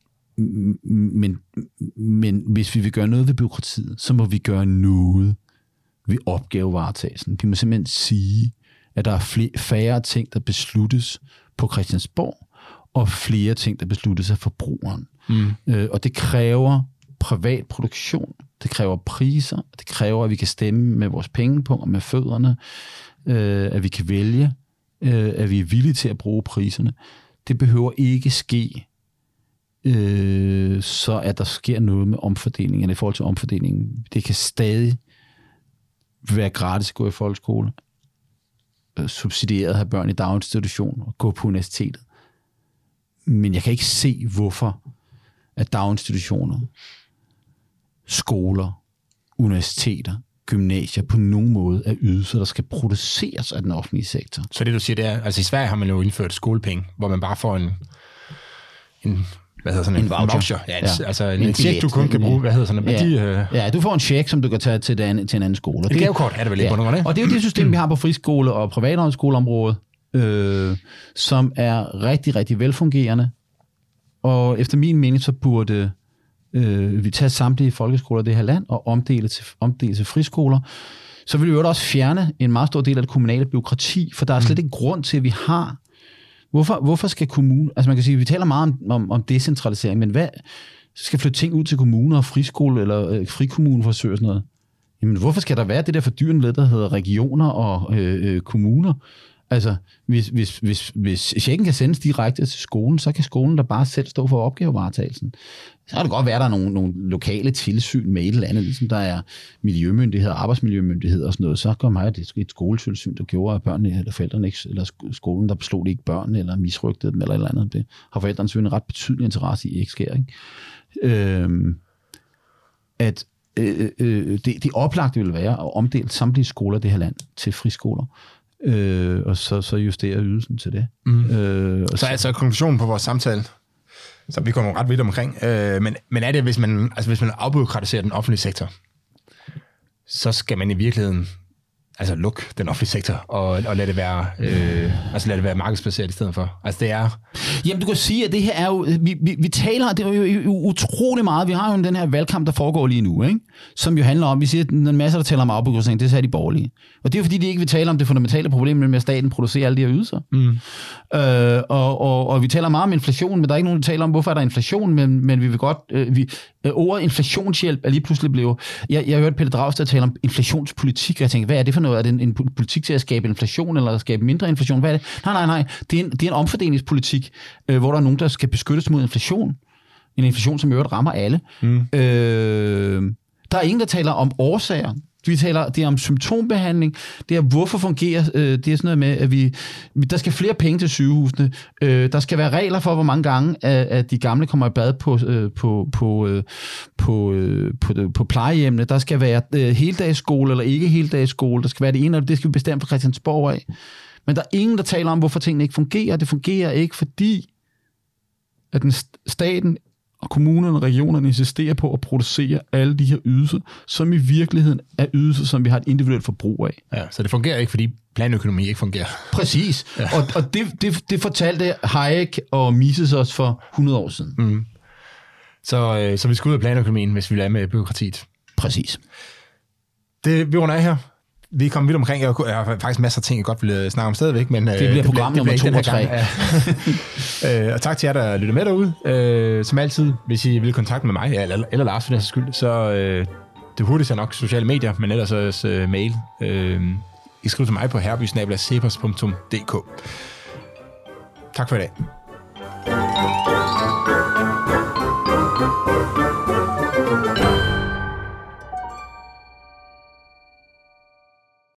men, men hvis vi vil gøre noget ved byråkratiet, så må vi gøre noget ved opgavevaretagelsen. Vi må simpelthen sige, at der er flere, færre ting, der besluttes på Christiansborg, og flere ting, der besluttes af forbrugeren. Mm. Øh, og det kræver privat produktion, det kræver priser, det kræver, at vi kan stemme med vores penge på og med fødderne, øh, at vi kan vælge, øh, at vi er villige til at bruge priserne. Det behøver ikke ske, øh, så at der sker noget med omfordelingen, i forhold til omfordelingen. Det kan stadig være gratis at gå i folkeskole, Øh, subsidieret at have børn i daginstitution og gå på universitetet. Men jeg kan ikke se, hvorfor at daginstitutioner, skoler, universiteter, gymnasier på nogen måde er ydelser, der skal produceres af den offentlige sektor. Så det du siger, det er, altså i Sverige har man jo indført skolepenge, hvor man bare får en, en hvad hedder sådan en, en voucher. En voucher. Ja, ja. Altså en, En en check, du kun kan bruge, hvad hedder sådan Ja. de, øh, Ja, du får en check, som du kan tage til, den, til en anden skole. Et gavekort er det vel i bund og grund, ikke? Og det er jo det system, vi har på friskole- og privathøjskoleområdet, øh, som er rigtig, rigtig velfungerende. Og efter min mening, så burde øh, vi tage samtlige folkeskoler i det her land og omdele til, omdele til friskoler. Så vil vi jo også fjerne en meget stor del af det kommunale byråkrati, for der er slet ikke grund til, at vi har Hvorfor, hvorfor skal kommunen... Altså man kan sige, vi taler meget om, om, om decentralisering, men hvad skal flytte ting ud til kommuner og friskole eller øh, frikommuneforsøg og sådan noget? Jamen hvorfor skal der være det der fordyrende led, der hedder regioner og øh, øh, kommuner? Altså, hvis, hvis, hvis, hvis checken kan sendes direkte til skolen, så kan skolen da bare selv stå for opgavevaretagelsen. Så kan det godt være, at der er nogle, nogle lokale tilsyn med et eller andet, ligesom der er miljømyndigheder, arbejdsmiljømyndigheder og sådan noget. Så går mig det et skoletilsyn, der gjorde, at børnene eller forældrene ikke, eller skolen, der beslog ikke børn eller misrygtede dem, eller et eller andet. Det har forældrene selvfølgelig en ret betydelig interesse i, ikke sker, ikke? Øhm, at øh, øh, øh, det, det oplagte vil være at omdele samtlige skoler i det her land til friskoler, øh, og så, så justere ydelsen til det. Mm. Øh, og Så altså konklusionen på vores samtale, så vi kommer ret vidt omkring, øh, men, men er det, hvis man, altså hvis man afbyråkratiserer den offentlige sektor, så skal man i virkeligheden altså lukke den offentlige sektor og, og lade det være øh, altså lade det være markedsbaseret i stedet for. Altså det er Jamen, du kan sige, at det her er jo... Vi, vi, vi taler det er jo, jo utrolig meget. Vi har jo den her valgkamp, der foregår lige nu, ikke? som jo handler om... Vi siger, at er en masse, der taler om afbyråkratisering. Det sagde de borgerlige. Og det er jo fordi, de ikke vil tale om det fundamentale problem, med at staten producerer alle de her ydelser. Mm. Øh, og, og, og vi taler meget om inflation, men der er ikke nogen, der taler om, hvorfor er der inflation, men, men vi vil godt... Øh, vi, øh, ordet inflationshjælp er lige pludselig blevet... Jeg, jeg hørte Pelle Dragsted tale om inflationspolitik, og jeg tænkte, hvad er det for noget? Er det en, en politik til at skabe inflation, eller at skabe mindre inflation? Hvad er det? Nej, nej, nej. Det er en, det er en omfordelingspolitik, øh, hvor der er nogen, der skal beskyttes mod inflation. En inflation, som i øvrigt rammer alle. Mm. Øh, der er ingen, der taler om årsager. Vi taler, det er om symptombehandling. Det er, hvorfor fungerer øh, det er sådan noget med, at vi, der skal flere penge til sygehusene. Øh, der skal være regler for, hvor mange gange, at, at de gamle kommer i bad på, øh, på, på, øh, på, øh, på, på, på plejehjemmene. Der skal være øh, heldagsskole eller ikke heldagsskole. Der skal være det ene, og det skal vi bestemme på Christiansborg af. Men der er ingen, der taler om, hvorfor tingene ikke fungerer. Det fungerer ikke, fordi at den staten og kommunerne og regionerne insisterer på at producere alle de her ydelser, som i virkeligheden er ydelser, som vi har et individuelt forbrug af. ja, så det fungerer ikke, fordi planøkonomi ikke fungerer. Præcis. Ja. Og, og det, det, det fortalte Hayek og Mises os for 100 år siden. Mm. Så, øh, så vi skal ud af planøkonomien, hvis vi vil med byråkratiet. Præcis. Det, vi runder af her. Vi er kommet vidt omkring. Jeg, har faktisk masser af ting, jeg godt vil øh, snakke om stadigvæk, men øh, det bliver program nummer ikke to den her og tre. gang. Ja. øh, og tak til jer, der lytter med derude. Øh, som altid, hvis I vil kontakte med mig, eller, eller Lars for den skyld, så øh, det hurtigste er nok sociale medier, men ellers også øh, mail. Øh, I skriver til mig på herbysnabla.cepos.dk Tak for i dag.